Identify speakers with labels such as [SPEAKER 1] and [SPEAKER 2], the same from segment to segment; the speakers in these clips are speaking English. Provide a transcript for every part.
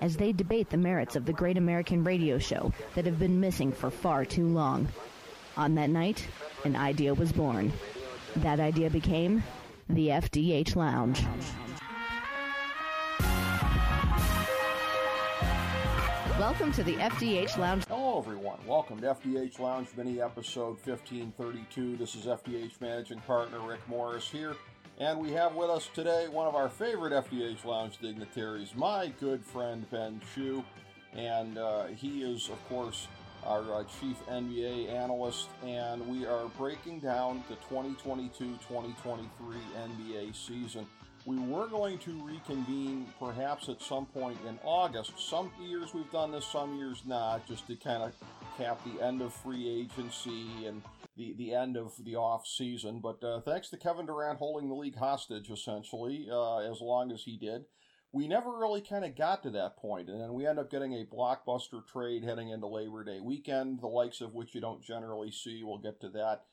[SPEAKER 1] as they debate the merits of the great American radio show that have been missing for far too long. On that night, an idea was born. That idea became the FDH Lounge. Welcome to the FDH Lounge.
[SPEAKER 2] Hello, everyone. Welcome to FDH Lounge mini episode 1532. This is FDH managing partner Rick Morris here. And we have with us today one of our favorite FDH Lounge dignitaries, my good friend Ben Chew. And uh, he is, of course, our uh, chief NBA analyst. And we are breaking down the 2022 2023 NBA season. We were going to reconvene perhaps at some point in August. Some years we've done this, some years not, just to kind of cap the end of free agency and the, the end of the off season. But uh, thanks to Kevin Durant holding the league hostage, essentially, uh, as long as he did, we never really kind of got to that point. And then we end up getting a blockbuster trade heading into Labor Day weekend, the likes of which you don't generally see. We'll get to that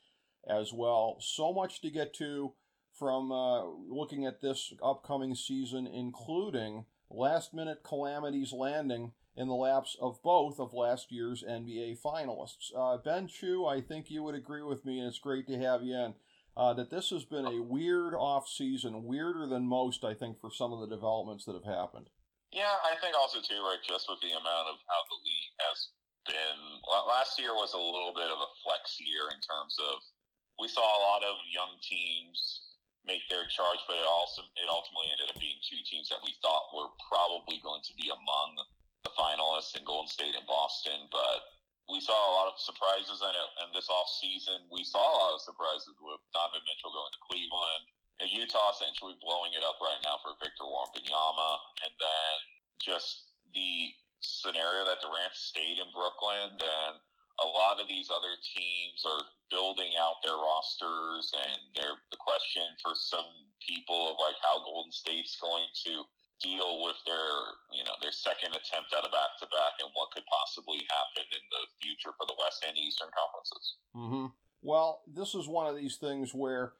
[SPEAKER 2] as well. So much to get to from uh, looking at this upcoming season, including last minute calamities landing in the laps of both of last year's NBA finalists. Uh, ben Chew, I think you would agree with me, and it's great to have you in, uh, that this has been a weird off season, weirder than most, I think, for some of the developments that have happened.
[SPEAKER 3] Yeah, I think also, too, right, just with the amount of how the league has been. Last year was a little bit of a flex year in terms of we saw a lot of young teams make their charge, but it also it ultimately ended up being two teams that we thought were probably going to be among the finalists in Golden State and Boston. But we saw a lot of surprises in it in this off season. We saw a lot of surprises with Donovan Mitchell going to Cleveland, and Utah essentially blowing it up right now for Victor Wembanyama, and then just the scenario that Durant stayed in Brooklyn and a lot of these other teams are building out their rosters, and they're the question for some people of like how Golden State's going to deal with their you know their second attempt at a back to back and what could possibly happen in the future for the West and Eastern conferences.
[SPEAKER 2] Mm-hmm. Well, this is one of these things where.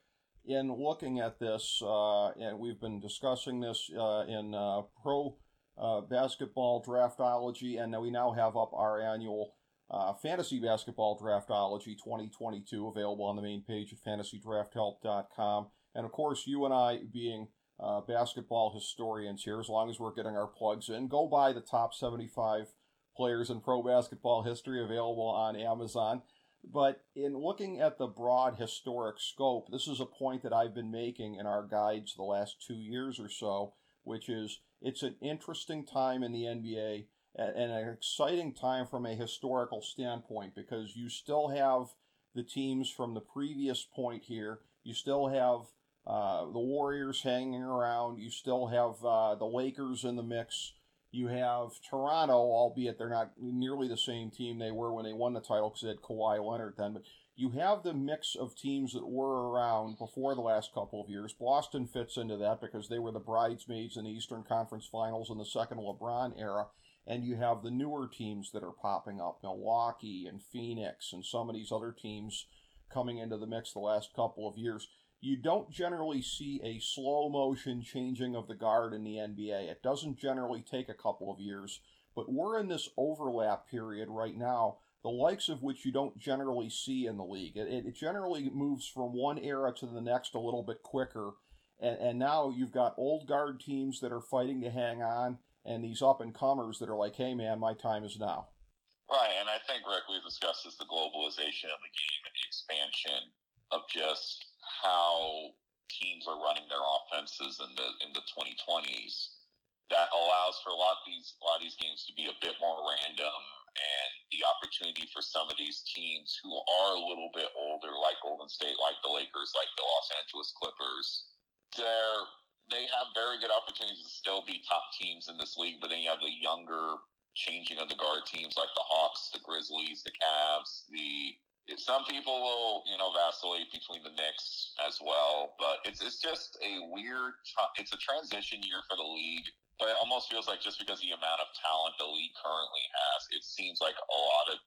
[SPEAKER 2] In looking at this, uh, and we've been discussing this uh, in uh, pro uh, basketball draftology, and we now have up our annual uh, Fantasy Basketball Draftology 2022 available on the main page at fantasydrafthelp.com. And of course, you and I, being uh, basketball historians here, as long as we're getting our plugs in, go buy the top 75 players in pro basketball history available on Amazon. But in looking at the broad historic scope, this is a point that I've been making in our guides the last two years or so, which is it's an interesting time in the NBA and an exciting time from a historical standpoint because you still have the teams from the previous point here. You still have uh, the Warriors hanging around. You still have uh, the Lakers in the mix. You have Toronto, albeit they're not nearly the same team they were when they won the title because they had Kawhi Leonard then. But you have the mix of teams that were around before the last couple of years. Boston fits into that because they were the bridesmaids in the Eastern Conference Finals in the second LeBron era and you have the newer teams that are popping up Milwaukee and Phoenix and some of these other teams coming into the mix the last couple of years. You don't generally see a slow motion changing of the guard in the NBA. It doesn't generally take a couple of years, but we're in this overlap period right now, the likes of which you don't generally see in the league. It, it generally moves from one era to the next a little bit quicker. And, and now you've got old guard teams that are fighting to hang on and these up and comers that are like, hey man, my time is now.
[SPEAKER 3] Right, and I think Rick, we've discussed this the globalization of the game and the expansion of just how teams are running their offenses in the in the 2020s. That allows for a lot of these a lot of these games to be a bit more random and the opportunity for some of these teams who are a little bit older, like Golden State, like the Lakers, like the Los Angeles Clippers, they're they have very good opportunities to still be top teams in this league, but then you have the younger changing of the guard teams like the Hawks, the Grizzlies, the Cavs, the some people will, you know, vacillate between the Knicks as well, but it's it's just a weird. It's a transition year for the league, but it almost feels like just because the amount of talent the league currently has, it seems like a lot of.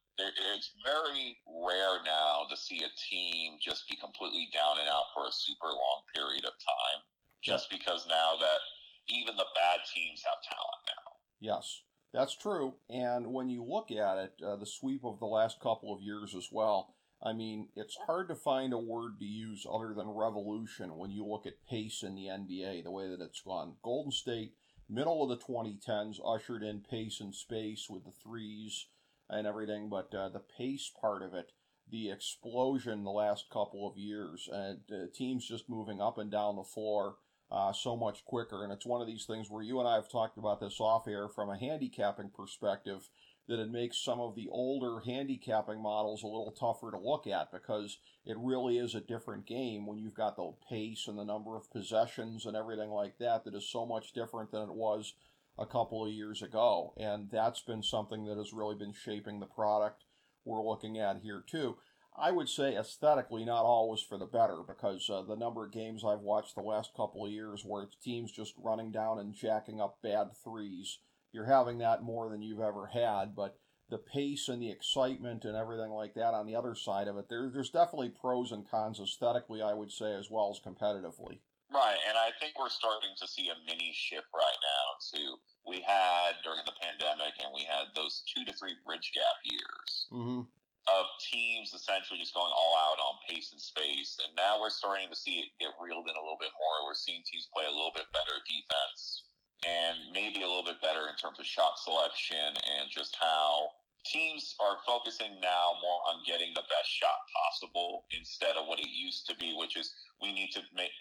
[SPEAKER 3] It's very rare now to see a team just be completely down and out for a super long period of time, just because now that even the bad teams have talent now.
[SPEAKER 2] Yes. That's true. And when you look at it, uh, the sweep of the last couple of years as well, I mean, it's hard to find a word to use other than revolution when you look at pace in the NBA, the way that it's gone. Golden State, middle of the 2010s, ushered in pace and space with the threes and everything, but uh, the pace part of it, the explosion the last couple of years, and uh, teams just moving up and down the floor uh, so much quicker. And it's one of these things where you and I have talked about this off air from a handicapping perspective that it makes some of the older handicapping models a little tougher to look at because it really is a different game when you've got the pace and the number of possessions and everything like that that is so much different than it was a couple of years ago. And that's been something that has really been shaping the product we're looking at here too. I would say aesthetically, not always for the better, because uh, the number of games I've watched the last couple of years where it's teams just running down and jacking up bad threes, you're having that more than you've ever had. But the pace and the excitement and everything like that on the other side of it, there, there's definitely pros and cons aesthetically, I would say, as well as competitively.
[SPEAKER 3] Right, and I think we're starting to see a mini shift right now too. We had during the pandemic, and we had those two to three bridge gap years.
[SPEAKER 2] Mm-hmm
[SPEAKER 3] of teams essentially just going all out on pace and space. And now we're starting to see it get reeled in a little bit more. We're seeing teams play a little bit better defense and maybe a little bit better in terms of shot selection and just how teams are focusing now more on getting the best shot possible instead of what it used to be, which is we need to make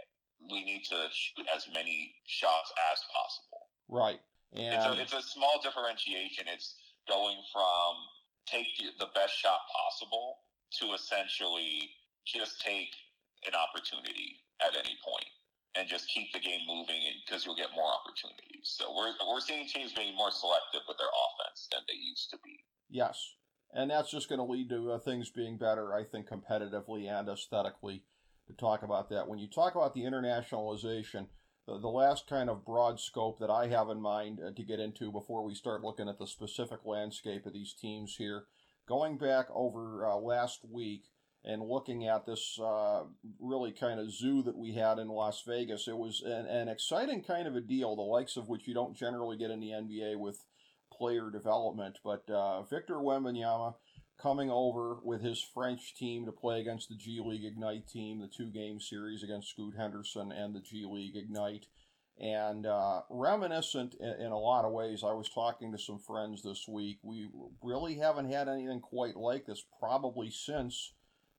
[SPEAKER 3] we need to shoot as many shots as possible.
[SPEAKER 2] Right.
[SPEAKER 3] And it's a, it's a small differentiation. It's going from take the best shot possible to essentially just take an opportunity at any point and just keep the game moving because you'll get more opportunities. So we're we're seeing teams being more selective with their offense than they used to be.
[SPEAKER 2] Yes, and that's just going to lead to uh, things being better, I think, competitively and aesthetically. To talk about that, when you talk about the internationalization, the, the last kind of broad scope that I have in mind uh, to get into before we start looking at the specific landscape of these teams here, going back over uh, last week and looking at this uh, really kind of zoo that we had in Las Vegas, it was an, an exciting kind of a deal, the likes of which you don't generally get in the NBA with player development. But uh, Victor Wembanyama coming over with his French team to play against the G League Ignite team, the two game series against Scoot Henderson and the G League Ignite. And uh, reminiscent in, in, a lot of ways, I was talking to some friends this week. We really haven't had anything quite like this probably since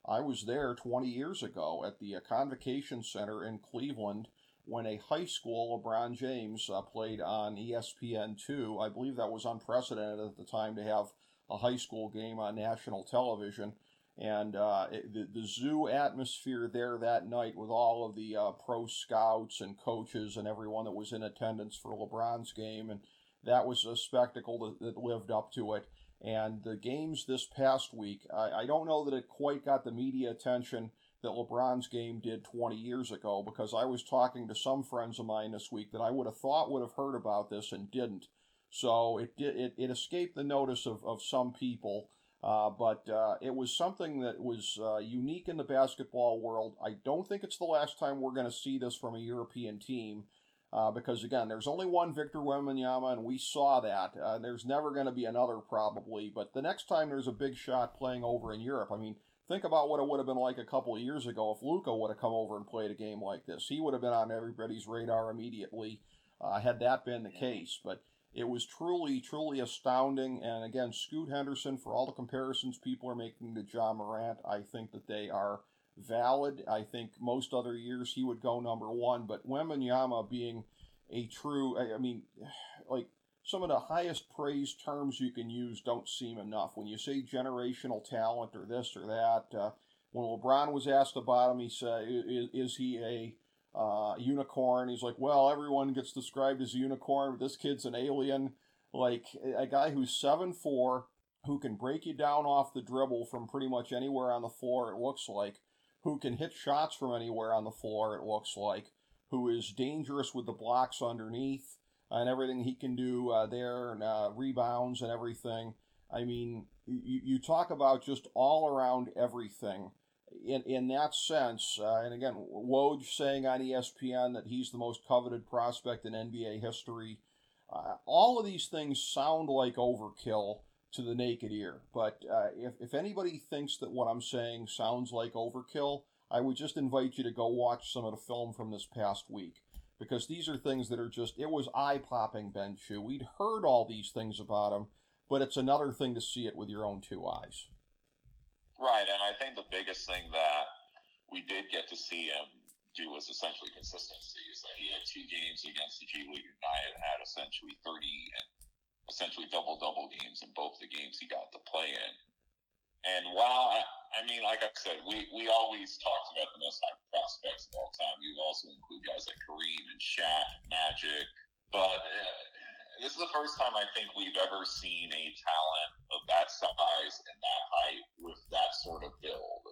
[SPEAKER 2] I was there 20 years ago at the uh, Convocation Center in Cleveland when a high school LeBron James uh, played on ESPN2. I believe that was unprecedented at the time to have a high school game on national television. And uh, the, the zoo atmosphere there that night with all of the uh, pro scouts and coaches and everyone that was in attendance for LeBron's game. And that was a spectacle that, that lived up to it. And the games this past week, I, I don't know that it quite got the media attention that LeBron's game did 20 years ago because I was talking to some friends of mine this week that I would have thought would have heard about this and didn't. So it did it, it escaped the notice of, of some people, uh, but uh, it was something that was uh, unique in the basketball world. I don't think it's the last time we're going to see this from a European team. Uh, because again, there's only one Victor Wembanyama, and we saw that. Uh, there's never going to be another, probably. But the next time there's a big shot playing over in Europe, I mean, think about what it would have been like a couple of years ago if Luka would have come over and played a game like this. He would have been on everybody's radar immediately, uh, had that been the case. But it was truly, truly astounding. And again, Scoot Henderson, for all the comparisons people are making to Ja Morant, I think that they are valid. I think most other years he would go number one, but Wembanyama being a true, I mean, like some of the highest praise terms you can use don't seem enough. When you say generational talent or this or that, uh, when LeBron was asked about him, he said, is, is he a uh, unicorn. He's like, well, everyone gets described as a unicorn, but this kid's an alien. like a guy who's seven four, who can break you down off the dribble from pretty much anywhere on the floor. It looks like who can hit shots from anywhere on the floor. It looks like who is dangerous with the blocks underneath and everything he can do uh, there and uh, rebounds and everything. I mean, you, you talk about just all around everything in in that sense. Uh, and again, Woj saying on ESPN that he's the most coveted prospect in NBA history. Uh, all of these things sound like overkill to the naked ear. But uh, if, if anybody thinks that what I'm saying sounds like overkill, I would just invite you to go watch some of the film from this past week. Because these are things that are just, it was eye popping, Ben Chew. We'd heard all these things about him, but it's another thing to see it with your own two eyes.
[SPEAKER 3] Right, and I think the biggest thing that we did get to see him do was essentially consistency. Is that he had two games against the G League Ignite and had essentially 30 and essentially double double games in both the games he got to play in. And while I, I mean, like I said, we, we always talked about the most high prospects of all time. You also include guys like Kareem and Shaq, Magic, but uh, this is the first time I think we've ever seen a talent of that size and that height with that sort of build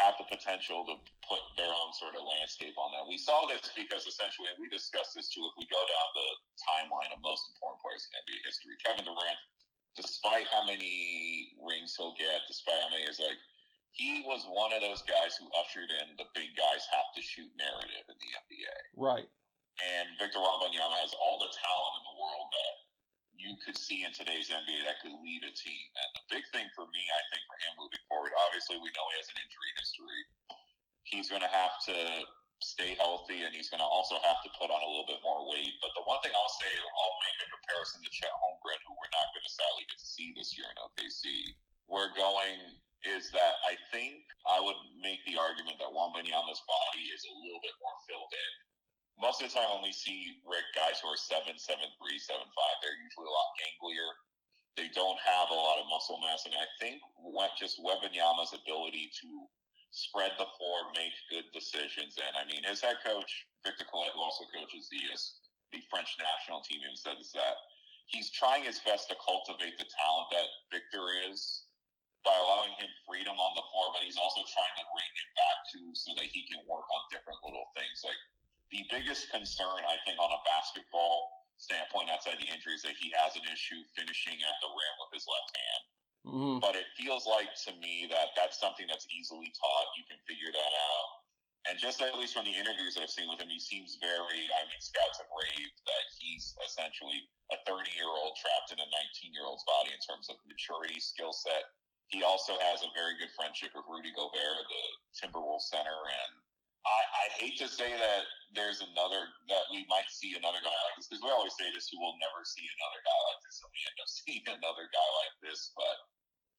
[SPEAKER 3] have the potential to put their own sort of landscape on that. We saw this because essentially, and we discussed this too, if we go down the timeline of most important players in NBA history, Kevin Durant, despite how many rings he'll get, despite how many is like, he was one of those guys who ushered in the big guys have to shoot narrative in the NBA.
[SPEAKER 2] Right.
[SPEAKER 3] And Victor Wembanyama has all the talent in the world that you could see in today's NBA that could lead a team. And the big thing for me, I think, for him moving forward, obviously we know he has an injury history. He's going to have to stay healthy and he's going to also have to put on a little bit more weight. But the one thing I'll say, I'll make a comparison to Chet Holmgren, who we're not going to sadly get to see this year in OKC. We're going is that I think I would make the argument that Wembanyama's body is a little bit more filled in most of the time when we see Rick guys who are seven, seven three, seven five, they're usually a lot ganglier. They don't have a lot of muscle mass, and I think what just Wembanyama's ability to spread the floor, make good decisions, and I mean his head coach Victor Collet, who also coaches the uh, the French national team, even says that he's trying his best to cultivate the talent that Victor is by allowing him freedom on the floor, but he's also trying to bring him back to so that he can work on different little things like the biggest concern, I think, on a basketball standpoint, outside the injuries, that he has an issue finishing at the rim with his left hand. Mm-hmm. But it feels like to me that that's something that's easily taught. You can figure that out. And just at least from the interviews I've seen with him, he seems very, I mean, scouts have raved that he's essentially a 30 year old trapped in a 19 year old's body in terms of maturity, skill set. He also has a very good friendship with Rudy Gobert, the Timberwolves center, and I, I hate to say that there's another that we might see another guy like this because we always say this: we will never see another guy like this, and we end up seeing another guy like this. But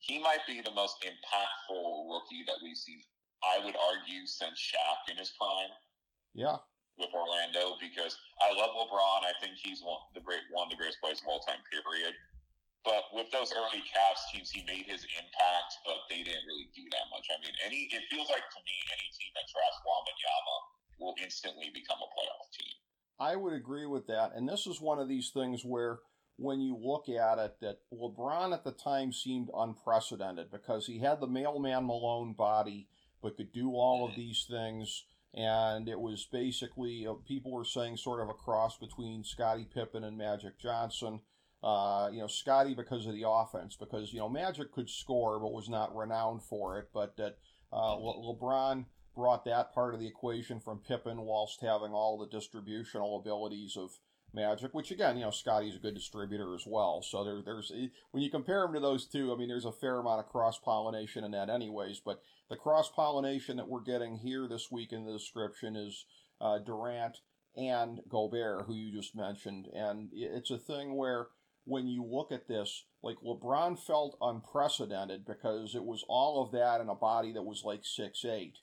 [SPEAKER 3] he might be the most impactful rookie that we've seen. I would argue since Shaq in his prime.
[SPEAKER 2] Yeah.
[SPEAKER 3] With Orlando, because I love LeBron. I think he's one the great one of the greatest players of all time. Period. But with those early Cavs teams, he made his impact, but they didn't really do that much. I mean, any it feels like to me, any team that drafts Wembanyama will instantly become a playoff team.
[SPEAKER 2] I would agree with that, and this is one of these things where, when you look at it, that LeBron at the time seemed unprecedented because he had the mailman Malone body, but could do all of these things. And it was basically, uh, people were saying, sort of a cross between Scottie Pippen and Magic Johnson uh, you know, Scottie because of the offense, because you know Magic could score but was not renowned for it. But that uh, Le- LeBron brought that part of the equation from Pippen, whilst having all the distributional abilities of Magic, which again, you know, Scottie's a good distributor as well. So there, there's when you compare them to those two, I mean, there's a fair amount of cross pollination in that, anyways. But the cross pollination that we're getting here this week in the description is uh, Durant and Gobert, who you just mentioned, and it's a thing where when you look at this, like LeBron felt unprecedented because it was all of that in a body that was like six eight.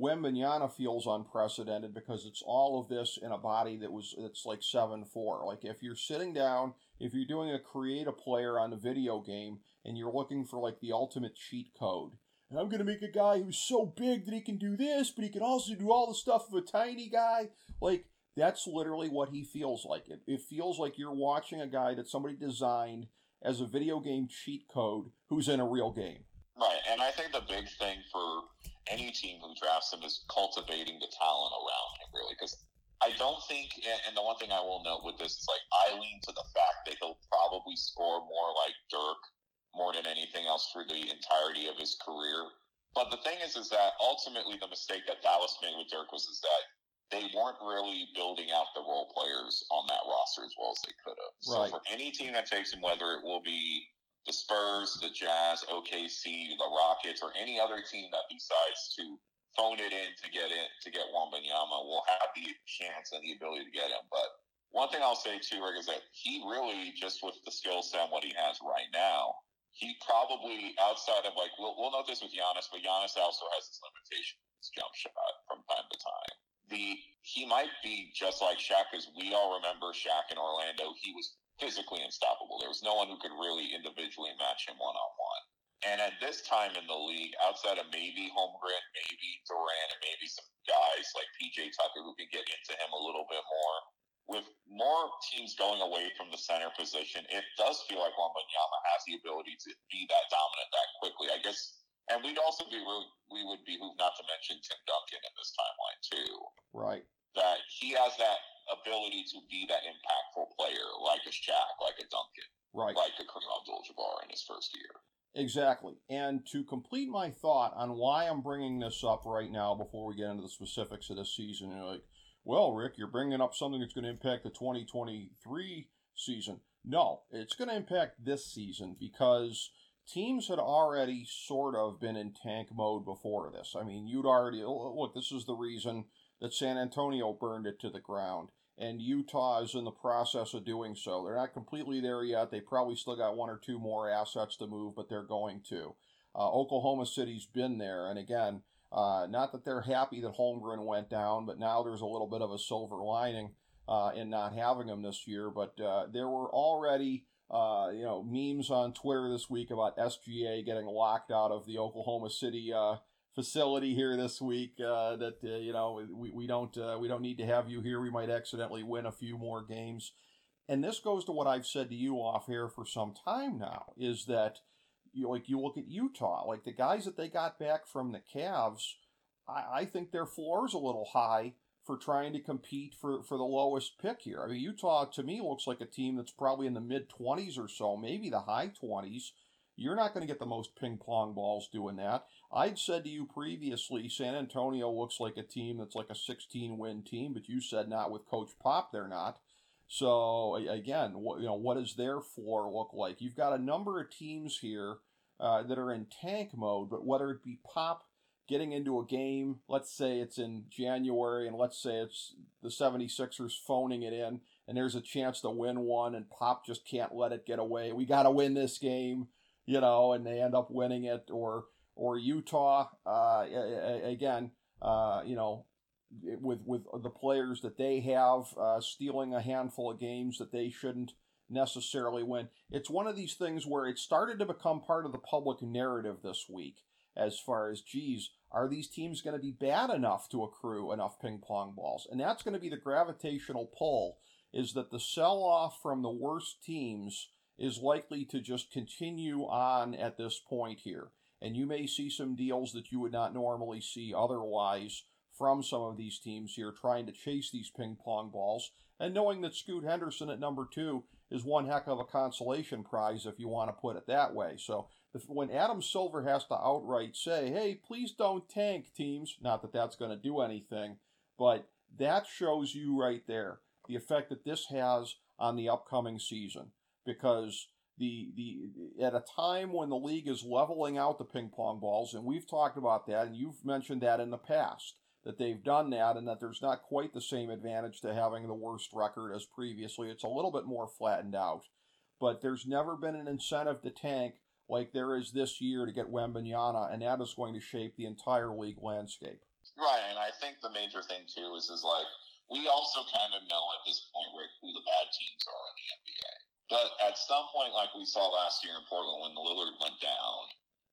[SPEAKER 2] Wembanyama feels unprecedented because it's all of this in a body that was it's like seven four. Like if you're sitting down, if you're doing a create a player on a video game and you're looking for like the ultimate cheat code, and I'm gonna make a guy who's so big that he can do this, but he can also do all the stuff of a tiny guy. Like That's literally what he feels like. It, it feels like you're watching a guy that somebody designed as a video game cheat code who's in a real game.
[SPEAKER 3] Right, and I think the big thing for any team who drafts him is cultivating the talent around him, really, because I don't think, and the one thing I will note with this is like I lean to the fact that he'll probably score more like Dirk more than anything else for the entirety of his career. But the thing is, is that ultimately the mistake that Dallas made with Dirk was is that they weren't really building out the role players on that roster as well as they could have.
[SPEAKER 2] Right.
[SPEAKER 3] So for any team that takes him, whether it will be the Spurs, the Jazz, OKC, the Rockets, or any other team that decides to phone it in to get in to get Wembanyama will have the chance and the ability to get him. But one thing I'll say too, Rick, is that he really just with the skill set and what he has right now, he probably outside of like we'll, we'll note this with Giannis, but Giannis also has his limitation, his jump shot from time to time. The he might be just like Shaq, as we all remember Shaq in Orlando. He was physically unstoppable. There was no one who could really individually match him one on one. And at this time in the league, outside of maybe Holmgren, maybe Durant, and maybe some guys like PJ Tucker who can get into him a little bit more, with more teams going away from the center position, it does feel like Wembanyama has the ability to be that dominant that quickly. I guess, and we'd also be we would be behoove not to mention Tim Duncan in this timeline too.
[SPEAKER 2] Right.
[SPEAKER 3] That he has that ability to be that impactful player, like a Shaq, like a Duncan,
[SPEAKER 2] right,
[SPEAKER 3] like a Kareem Abdul-Jabbar in his first year.
[SPEAKER 2] Exactly. And to complete my thought on why I'm bringing this up right now before we get into the specifics of this season, you're like, well, Rick, you're bringing up something that's going to impact the 2023 season. No, it's going to impact this season because teams had already sort of been in tank mode before this. I mean, you'd already, look, this is the reason that San Antonio burned it to the ground and Utah is in the process of doing so. They're not completely there yet. They probably still got one or two more assets to move, but they're going to. Uh, Oklahoma City's been there, and again, uh, not that they're happy that Holmgren went down, but now there's a little bit of a silver lining uh, in not having him this year. But uh, there were already. Uh, you know, memes on Twitter this week about SGA getting locked out of the Oklahoma City uh, facility here this week uh, that uh, you know we, we don't uh, we don't need to have you here. We might accidentally win a few more games, and this goes to what I've said to you off here for some time now is that you like you look at Utah, like the guys that they got back from the Cavs. I, I think their floor is a little high for trying to compete for, for the lowest pick here. I mean, Utah to me looks like a team that's probably in the mid 20s or so, maybe the high 20s. You're not going to get the most ping pong balls doing that. I'd said to you previously, San Antonio looks like a team that's like a 16 win team, but you said not with Coach Pop, they're not. So again, what, you know, what does their floor look like? You've got a number of teams here uh, that are in tank mode, but whether it be Pop getting into a game, let's say it's in January, and let's say it's the 76ers phoning it in, and there's a chance to win one, and Pop just can't let it get away. We got to win this game, you know, and they end up winning it, or or Utah. Uh, again, uh, you know, with with the players that they have, uh, stealing a handful of games that they shouldn't necessarily win. It's one of these things where it started to become part of the public narrative this week. As far as, geez, are these teams going to be bad enough to accrue enough ping pong balls? And that's going to be the gravitational pull. Is that the sell off from the worst teams is likely to just continue on at this point here. And you may see some deals that you would not normally see otherwise from some of these teams here trying to chase these ping pong balls. And knowing that Scoot Henderson at number two is one heck of a consolation prize if you want to put it that way. So when Adam Silver has to outright say, hey, please don't tank teams, not that that's going to do anything, but that shows you right there the effect that this has on the upcoming season because the the at a time when the league is leveling out the ping pong balls, and we've talked about that, and you've mentioned that in the past that they've done that, and that there's not quite the same advantage to having the worst record as previously. It's a little bit more flattened out, but there's never been an incentive to tank like there is this year to get Wembanyama, and that is going to shape the entire league landscape.
[SPEAKER 3] Right, and I think the major thing too is is like we also kind of know at this point where who the bad teams are in the NBA. But at some point, like we saw last year in Portland when the Lillard went down,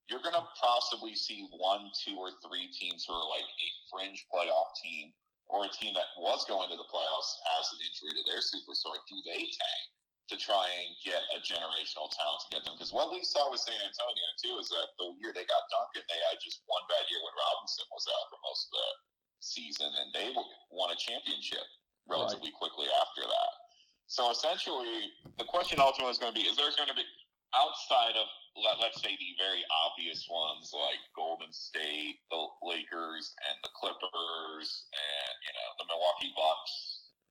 [SPEAKER 3] you're going to possibly see one, two, or three teams who are like a fringe playoff team or a team that was going to the playoffs has an injury to their superstar, do they tank to try and get a generational talent to get them? Because what we saw with San Antonio too is that the year they got Duncan, they had just one bad year when Robinson was out for most of the season, and they won a championship relatively right. quickly after that. So essentially, the question ultimately is going to be: Is there going to be outside of let, us say the very obvious ones like Golden State, the Lakers, and the Clippers, and you know the Milwaukee Bucks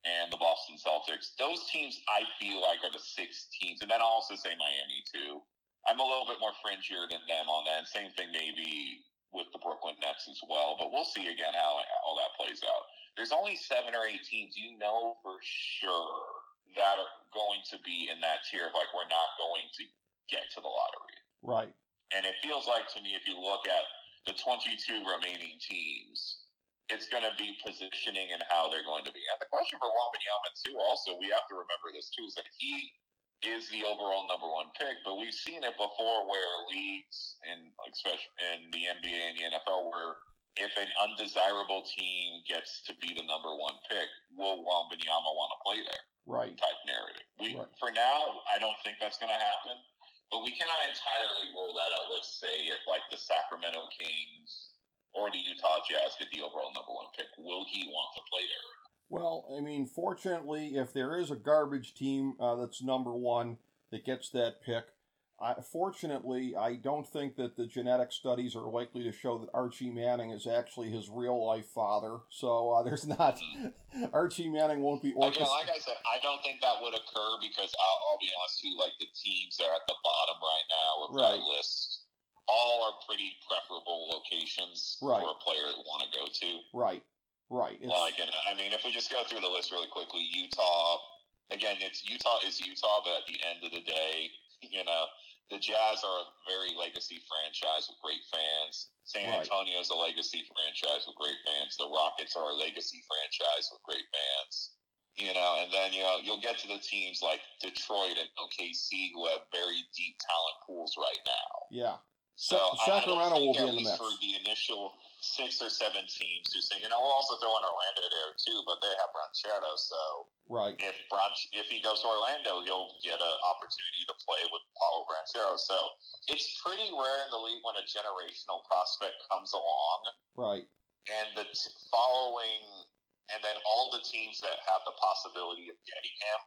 [SPEAKER 3] and the Boston Celtics. Those teams I feel like are the six teams, and then I'll also say Miami too. I'm a little bit more fringier than them on that. Same thing maybe with the Brooklyn Nets as well, but we'll see again how all that plays out. There's only seven or eight teams you know for sure that are going to be in that tier of like we're not going to get to the lottery.
[SPEAKER 2] Right.
[SPEAKER 3] And it feels like to me, if you look at the 22 remaining teams, it's going to be positioning and how they're going to be. And the question for Wembanyama too, also we have to remember this too, is that he is the overall number one pick, but we've seen it before where leagues and especially in the NBA and the NFL where if an undesirable team gets to be the number one pick, will Wembanyama want to play there?
[SPEAKER 2] Right.
[SPEAKER 3] Type narrative. We
[SPEAKER 2] right.
[SPEAKER 3] for now, I don't think that's going to happen. But we cannot entirely rule that out. Let's say if like the Sacramento Kings or the Utah Jazz get the overall number one pick, will he want to play there?
[SPEAKER 2] Well, I mean, fortunately, if there is a garbage team uh, that's number one that gets that pick, I, fortunately, I don't think that the genetic studies are likely to show that Archie Manning is actually his real life father. So uh, there's not Archie Manning won't be
[SPEAKER 3] orchestrated. like I said, I don't think that would occur because I'll, I'll be honest with you, like the teams that are at the bottom right now of right. list, all are pretty preferable locations
[SPEAKER 2] right.
[SPEAKER 3] for a player to want to go to.
[SPEAKER 2] Right, right.
[SPEAKER 3] It's... Like, and, I mean, if we just go through the list really quickly, Utah. Again, it's Utah is Utah, but at the end of the day, you know the Jazz are a very legacy franchise with great fans. San right. Antonio is a legacy franchise with great fans. The Rockets are a legacy franchise with great fans. You know, and then you know you'll get to the teams like Detroit and OKC who have very deep talent pools right now.
[SPEAKER 2] Yeah.
[SPEAKER 3] So
[SPEAKER 2] Sacramento
[SPEAKER 3] will
[SPEAKER 2] be in the mix
[SPEAKER 3] for the initial six or seven teams who say, you know, we'll also throw in Orlando there too, but they have Banchero, so
[SPEAKER 2] right.
[SPEAKER 3] If Branch, if he goes to Orlando, he'll get an opportunity to play with Paolo Banchero. So it's pretty rare in the league when a generational prospect comes along,
[SPEAKER 2] right?
[SPEAKER 3] And the t- following, and then all the teams that have the possibility of getting him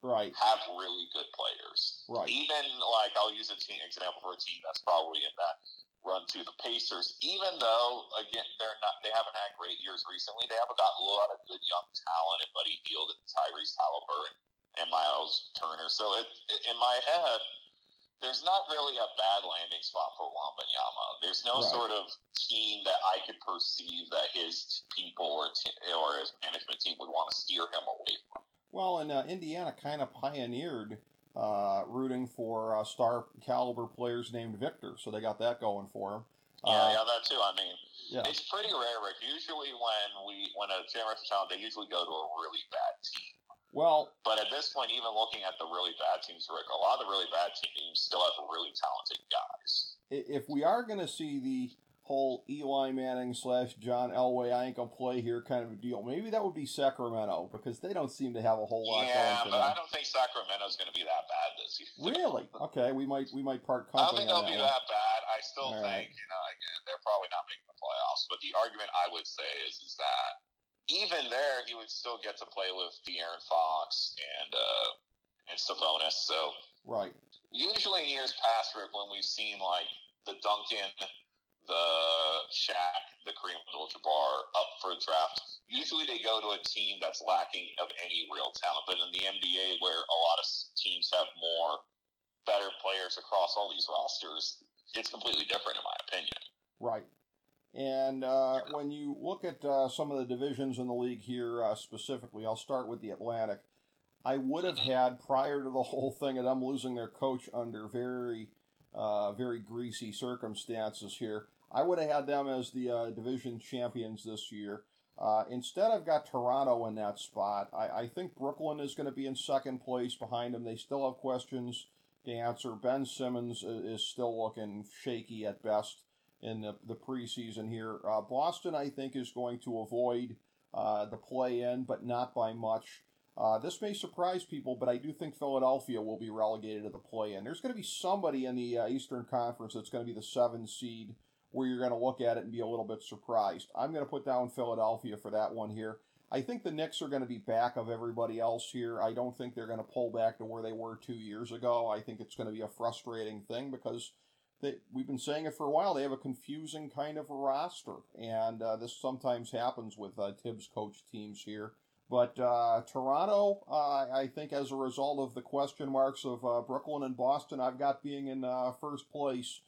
[SPEAKER 2] right
[SPEAKER 3] have really good players
[SPEAKER 2] right
[SPEAKER 3] even like i'll use a team example for a team that's probably in that run to the Pacers, even though again they're not they haven't had great years recently. They have got a lot of good young talent and Buddy Hield and Tyrese Haliburton and Miles Turner. So it, it, in my head, there's not really a bad landing spot for Wembanyama. There's no right. sort of team that I could perceive that his people or t- or his management team would want to steer him away from.
[SPEAKER 2] Well, and uh, Indiana kind of pioneered uh, rooting for uh, star caliber players named Victor, so they got that going for them.
[SPEAKER 3] Yeah, uh, yeah, that too. I mean, yeah. it's pretty rare, Rick. Usually, when we when a generation child, they usually go to a really bad team.
[SPEAKER 2] Well,
[SPEAKER 3] but at this point, even looking at the really bad teams, Rick, a lot of the really bad teams still have really talented guys.
[SPEAKER 2] If we are going to see the whole Eli Manning slash John Elway I ain't gonna play here kind of a deal. Maybe that would be Sacramento because they don't seem to have a whole lot.
[SPEAKER 3] Yeah,
[SPEAKER 2] but them.
[SPEAKER 3] I don't think Sacramento's to be that bad this year.
[SPEAKER 2] Really? Okay, we might we might part
[SPEAKER 3] company. I don't think they'll
[SPEAKER 2] that
[SPEAKER 3] be
[SPEAKER 2] one.
[SPEAKER 3] that bad. I still All think right. you know again they're probably not making the playoffs. But the argument I would say is is that even there he would still get to play with De'Aaron Fox and uh, and Sabonis. So
[SPEAKER 2] right.
[SPEAKER 3] Usually in years past, Rick, when we've seen like the Duncan the Shaq, the Kareem Abdul-Jabbar up for a draft. Usually they go to a team that's lacking of any real talent. But in the NBA, where a lot of teams have more better players across all these rosters, it's completely different, in my opinion.
[SPEAKER 2] Right. And uh, when you look at uh, some of the divisions in the league here uh, specifically, I'll start with the Atlantic. I would have mm-hmm. had prior to the whole thing of them losing their coach under very, uh, very greasy circumstances here. I would have had them as the uh, division champions this year. Uh, instead, I've got Toronto in that spot. I, I think Brooklyn is going to be in second place behind them. They still have questions to answer. Ben Simmons is still looking shaky at best in the, the preseason here. Uh, Boston, I think, is going to avoid uh, the play in, but not by much. Uh, this may surprise people, but I do think Philadelphia will be relegated to the play in. There's going to be somebody in the uh, Eastern Conference that's going to be the seven seed where you're going to look at it and be a little bit surprised. I'm going to put down Philadelphia for that one here. I think the Knicks are going to be back of everybody else here. I don't think they're going to pull back to where they were two years ago. I think it's going to be a frustrating thing because they, we've been saying it for a while. They have a confusing kind of roster, and uh, this sometimes happens with uh, Thibs coach teams here. But uh, Toronto, uh, I think, as a result of the question marks of uh, Brooklyn and Boston, I've got being in uh, first place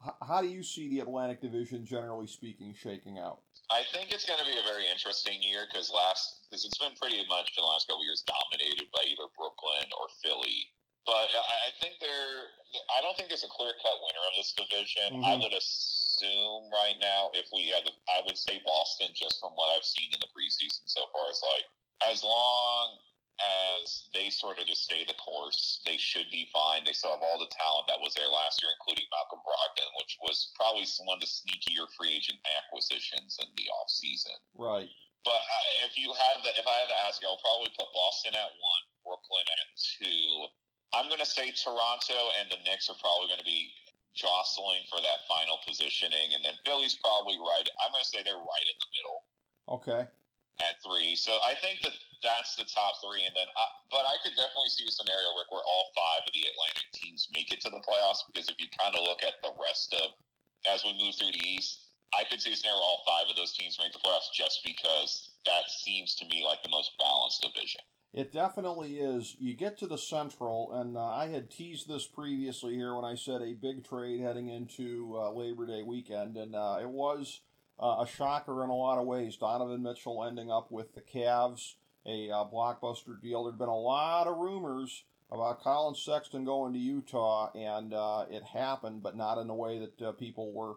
[SPEAKER 2] how do you see the Atlantic Division, generally speaking, shaking out?
[SPEAKER 3] I think it's going to be a very interesting year because last because it's been pretty much in the last couple years dominated by either Brooklyn or Philly. But I think there, I don't think there's a clear cut winner of this division. Mm-hmm. I would assume right now, if we had, I would say Boston, just from what I've seen in the preseason so far, is like as long as they sort of just stay the course, they should be fine. They still have all the talent that was there last year, including Malcolm Brogdon, which was probably one of the sneakier free agent acquisitions in the offseason.
[SPEAKER 2] Right.
[SPEAKER 3] But if you have that, if I had to ask you, I'll probably put Boston at one, Brooklyn at two. I'm going to say Toronto and the Knicks are probably going to be jostling for that final positioning, and then Philly's probably right. I'm going to say they're right in the middle.
[SPEAKER 2] Okay.
[SPEAKER 3] At three, so I think that that's the top three, and then, I, but I could definitely see a scenario Rick, where all five of the Atlantic teams make it to the playoffs. Because if you kind of look at the rest of as we move through the East, I could see a scenario where all five of those teams make the playoffs, just because that seems to me like the most balanced division.
[SPEAKER 2] It definitely is. You get to the Central, and uh, I had teased this previously here when I said a big trade heading into uh, Labor Day weekend, and uh, it was uh, a shocker in a lot of ways. Donovan Mitchell ending up with the Cavs a uh, blockbuster deal. There'd been a lot of rumors about Collin Sexton going to Utah, and uh, it happened, but not in the way that uh, people were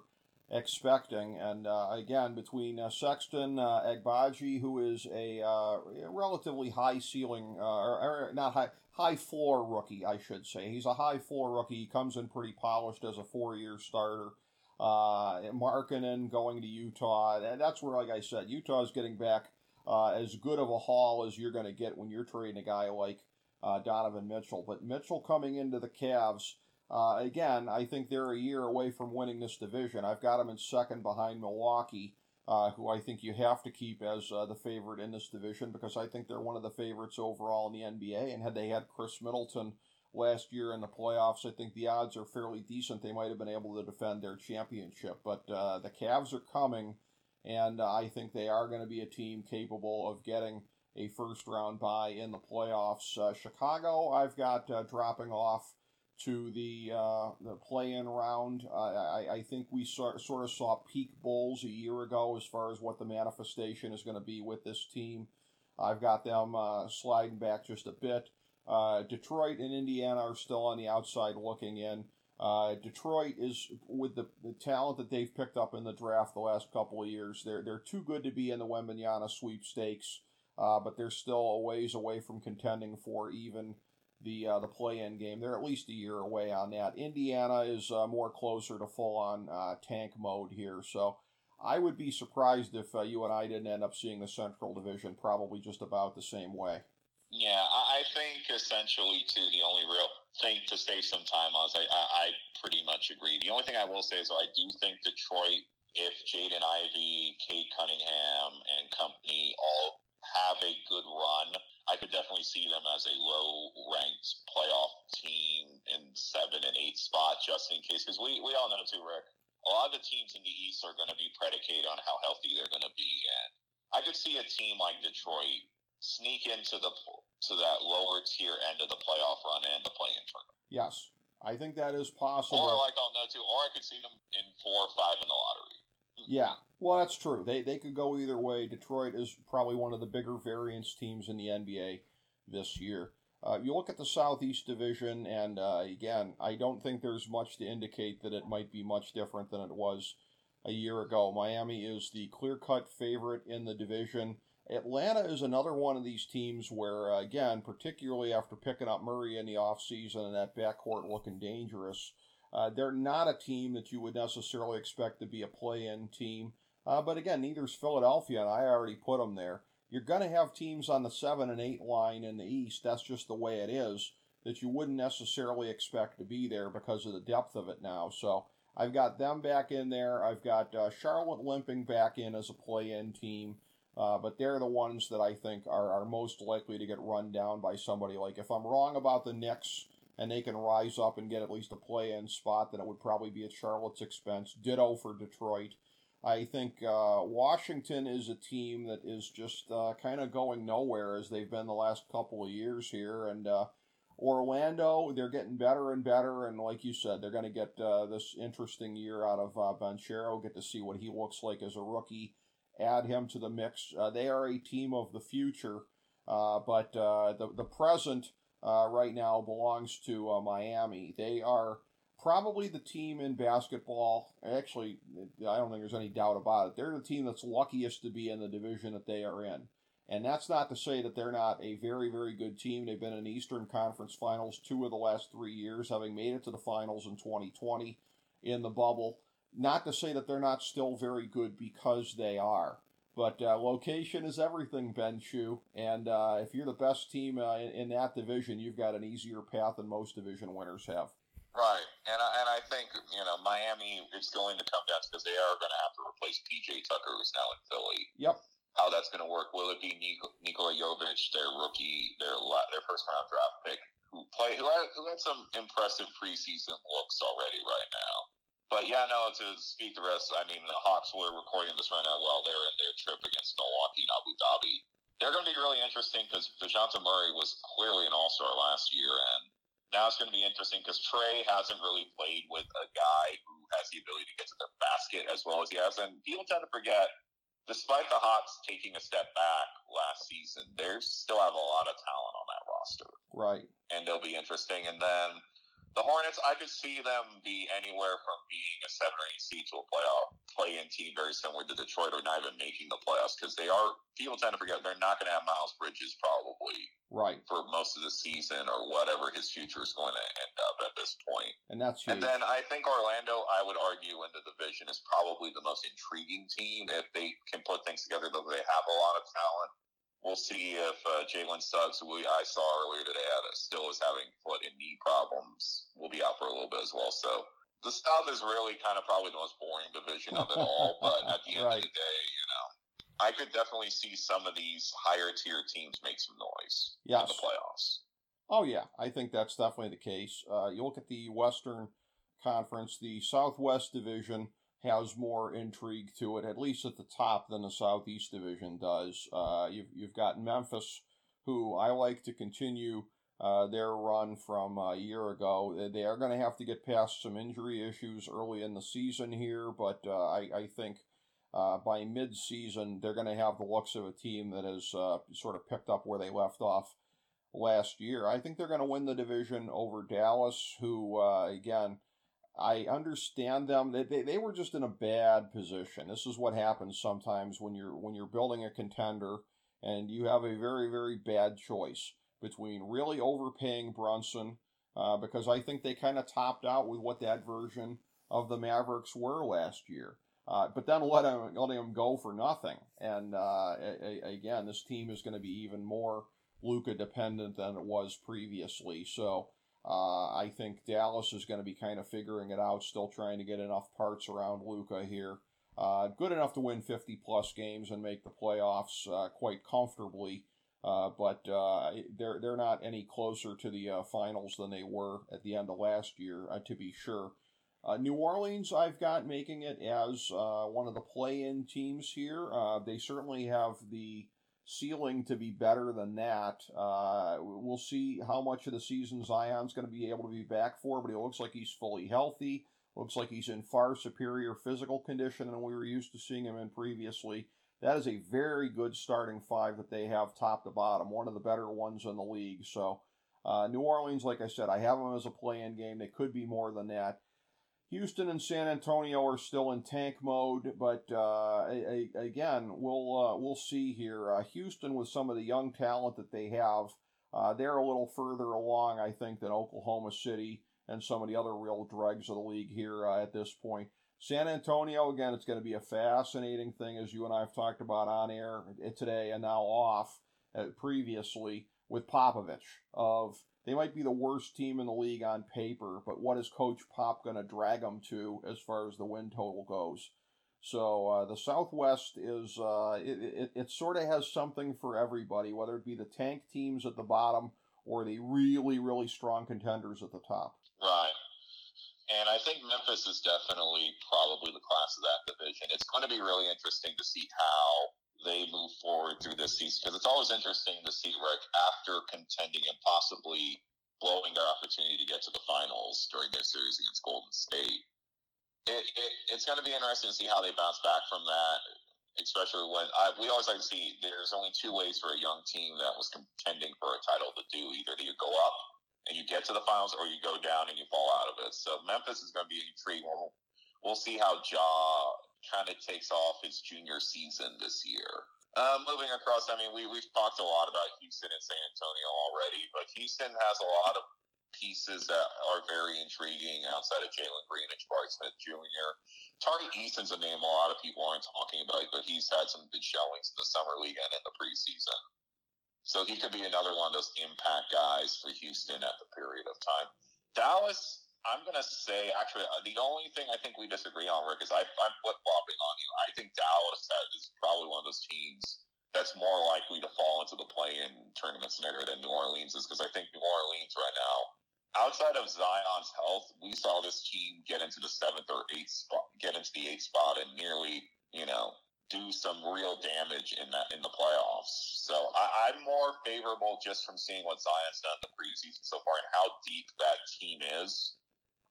[SPEAKER 2] expecting. And uh, again, between uh, Sexton, uh, Agbaji, who is a relatively high ceiling, or, or, not high, high floor rookie, I should say. He's a high floor rookie. He comes in pretty polished as a four year starter. Uh, Markkanen going to Utah. That's where, like I said, Utah is getting back uh, as good of a haul as you're going to get when you're trading a guy like uh, Donovan Mitchell. But Mitchell coming into the Cavs, uh, again, I think they're a year away from winning this division. I've got them in second behind Milwaukee, uh, who I think you have to keep as uh, the favorite in this division because I think they're one of the favorites overall in the NBA. And had they had Khris Middleton last year in the playoffs, I think the odds are fairly decent. They might have been able to defend their championship. But uh, the Cavs are coming and uh, I think they are going to be a team capable of getting a first round bye in the playoffs. Uh, Chicago, I've got uh, dropping off to the uh, the play in round. I, I think we sort, sort of saw peak Bulls a year ago as far as what the manifestation is going to be with this team. I've got them uh, sliding back just a bit. Uh, Detroit and Indiana are still on the outside looking in. Uh, Detroit is with the, the talent that they've picked up in the draft the last couple of years. They're they're too good to be in the Wembanyama sweepstakes, uh, but they're still a ways away from contending for even the uh, the play-in game. They're at least a year away on that. Indiana is uh, more closer to full-on uh, tank mode here, so I would be surprised if uh, you and I didn't end up seeing the Central Division probably just about the same way.
[SPEAKER 3] Yeah, I think essentially too the only real thing to save some time on is I, I, I pretty much agree. The only thing I will say is I do think Detroit, if Jaden Ivey, Cade Cunningham, and company all have a good run, I could definitely see them as a low ranked playoff team in seven and eight spot just in case. Because we, we all know too, Rick, a lot of the teams in the East are going to be predicated on how healthy they're going to be. And I could see a team like Detroit sneak into the to that lower tier end of the playoff run and the play-in tournament.
[SPEAKER 2] Yes, I think that is possible.
[SPEAKER 3] Or like on that too, or I could see them in four or five in the lottery.
[SPEAKER 2] Yeah, well, that's true. They they could go either way. Detroit is probably one of the bigger variance teams in the NBA this year. Uh, you look at the Southeast Division, and uh, again, I don't think there's much to indicate that it might be much different than it was a year ago. Miami is the clear cut favorite in the division. Atlanta is another one of these teams where, uh, again, particularly after picking up Murray in the offseason and that backcourt looking dangerous, uh, they're not a team that you would necessarily expect to be a play in team. Uh, but again, neither is Philadelphia, and I already put them there. you're going to have teams on the seven and eight line in the East. That's just the way it is. That you wouldn't necessarily expect to be there because of the depth of it now. So I've got them back in there. I've got uh, Charlotte limping back in as a play-in team. Uh, but they're the ones that I think are, are most likely to get run down by somebody. Like if I'm wrong about the Knicks and they can rise up and get at least a play-in spot, then it would probably be at Charlotte's expense. Ditto for Detroit. I think uh, Washington is a team that is just uh, kind of going nowhere as they've been the last couple of years here, and uh, Orlando they're getting better and better, and like you said, they're going to get uh, this interesting year out of uh, Banchero. Get to see what he looks like as a rookie add him to the mix. Uh, they are a team of the future, uh, but uh, the the present uh, right now belongs to uh, Miami. They are probably the team in basketball. Actually, I don't think there's any doubt about it. They're the team that's luckiest to be in the division that they are in. And that's not to say that they're not a very, very good team. They've been in Eastern Conference Finals two of the last three years, having made it to the finals in 2020 in the bubble. Not to say that they're not still very good because they are. But uh, location is everything, Ben Chew. And uh, if you're the best team uh, in, in, that division, you've got an easier path than most division winners have.
[SPEAKER 3] Right. And I, and I think, you know, Miami is going to come down because they are going to have to replace PJ Tucker, who's now in Philly.
[SPEAKER 2] Yep.
[SPEAKER 3] How that's going to work. Will it be Nik- Nikola Jovic, their rookie, their their first round draft pick, who play who had, who had some impressive preseason looks already right now? But yeah, no, to speak the rest, I mean, the Hawks were recording this right now while they're in their trip against Milwaukee and Abu Dhabi. They're going to be really interesting because Dejounte Murray was clearly an all star last year. And now it's going to be interesting because Trae hasn't really played with a guy who has the ability to get to the basket as well as he has. And people tend to forget, despite the Hawks taking a step back last season, they still have a lot of talent on that roster.
[SPEAKER 2] Right.
[SPEAKER 3] And they'll be interesting. And then the Hornets, I could see them be anywhere from being a seven or eight seed to a playoff play-in team, very similar to Detroit, or not even making the playoffs because they are. People tend to forget they're not going to have Miles Bridges probably
[SPEAKER 2] right
[SPEAKER 3] for most of the season or whatever his future is going to end up at this point.
[SPEAKER 2] And that's
[SPEAKER 3] huge. and then I think Orlando, I would argue, in the division is probably the most intriguing team if they can put things together. Though they have a lot of talent we'll see if uh, Jalen Suggs, who we, I saw earlier today, still is having foot and knee problems, will be out for a little bit as well. So the South is really kind of probably the most boring division of it all. but at the end right. of the day, you know, I could definitely see some of these higher tier teams make some noise yes. in the playoffs.
[SPEAKER 2] Oh yeah, I think that's definitely the case. Uh, you look at the Western Conference, the Southwest Division has more intrigue to it, at least at the top, than the Southeast Division does. Uh, you've, you've got Memphis, who I like to continue uh, their run from a year ago. They are going to have to get past some injury issues early in the season here, but uh, I, I think uh, by mid-season they're going to have the looks of a team that has uh, sort of picked up where they left off last year. I think they're going to win the division over Dallas, who, uh, again, I understand them. They, they, they were just in a bad position. This is what happens sometimes when you're when you're building a contender and you have a very very bad choice between really overpaying Brunson uh, because I think they kind of topped out with what that version of the Mavericks were last year. Uh, but then let him, letting him go for nothing. And uh, a, a, again, this team is going to be even more Luka dependent than it was previously. So uh, I think Dallas is going to be kind of figuring it out, still trying to get enough parts around Luka here. Uh, good enough to win 50 plus games and make the playoffs uh, quite comfortably, uh, but uh, they're they're not any closer to the uh, finals than they were at the end of last year, to be sure. New Orleans, I've got making it as one of the play-in teams here. they certainly have the ceiling to be better than that. Uh, we'll see how much of the season Zion's going to be able to be back for, but he looks like he's fully healthy. Looks like he's in far superior physical condition than we were used to seeing him in previously. That is a very good starting five that they have top to bottom, one of the better ones in the league. So, uh, New Orleans, like I said, I have them as a play-in game. They could be more than that. Houston and San Antonio are still in tank mode, but uh, again, we'll uh, we'll see here. Uh, Houston, with some of the young talent that they have, uh, they're a little further along, I think, than Oklahoma City and some of the other real dregs of the league here uh, at this point. San Antonio, again, it's going to be a fascinating thing, as you and I have talked about on air today and now off uh, previously with Popovich. Of they might be the worst team in the league on paper, but what is Coach Pop going to drag them to as far as the win total goes? So uh, the Southwest is uh, it, it, it sort of has something for everybody, whether it be the tank teams at the bottom or the really really strong contenders at the top.
[SPEAKER 3] Right. And I think Memphis is definitely probably the class of that division. It's going to be really interesting to see how they move forward through this season because it's always interesting to see Rick after contending and possibly blowing their opportunity to get to the finals during their series against Golden State. It, it, it's going to be interesting to see how they bounce back from that, especially when I, we always like to see there's only two ways for a young team that was contending for a title to do either to go up and you get to the finals, or you go down and you fall out of it. So Memphis is going to be intriguing. We'll, we'll see how Ja kind of takes off his junior season this year. Uh, moving across, I mean, we, we've talked a lot about Houston and San Antonio already, but Houston has a lot of pieces that are very intriguing outside of Jalen Green and Jabari Smith Jr. Tari Eason's a name a lot of people aren't talking about, but he's had some good showings in the summer league and in the preseason. So he could be another one of those impact guys for Houston at the period of time. Dallas, I'm to say, actually, uh, the only thing I think we disagree on, Rick, is I, am flip flopping on you. I think Dallas is probably one of those teams that's more likely to fall into the play in tournament scenario than New Orleans is because I think New Orleans right now, outside of Zion's health, we saw this team get into the seventh or eighth spot, get into the eighth spot and nearly, you know, do some real damage in that in the playoffs. So I, am more favorable just from seeing what Zion's done in the preseason so far and how deep that team is.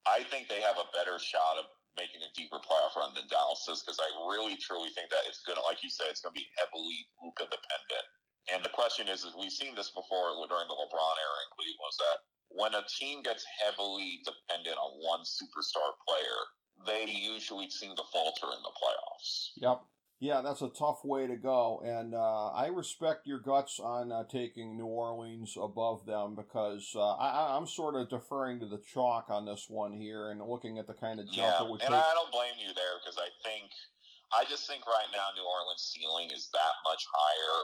[SPEAKER 3] I think they have a better shot of making a deeper playoff run than Dallas does because I really truly think that it's gonna, like you said, it's gonna be heavily Luka dependent. And the question is, is we've seen this before during the LeBron era in Cleveland, was that when a team gets heavily dependent on one superstar player, they usually seem to falter in the playoffs.
[SPEAKER 2] Yep. Yeah, that's a tough way to go, and uh, I respect your guts on uh, taking New Orleans above them because uh, I, am sort of deferring to the chalk on this one here and looking at the kind of jump
[SPEAKER 3] yeah,
[SPEAKER 2] it
[SPEAKER 3] and
[SPEAKER 2] take.
[SPEAKER 3] I don't blame you there because I think I just think right now New Orleans' ceiling is that much higher.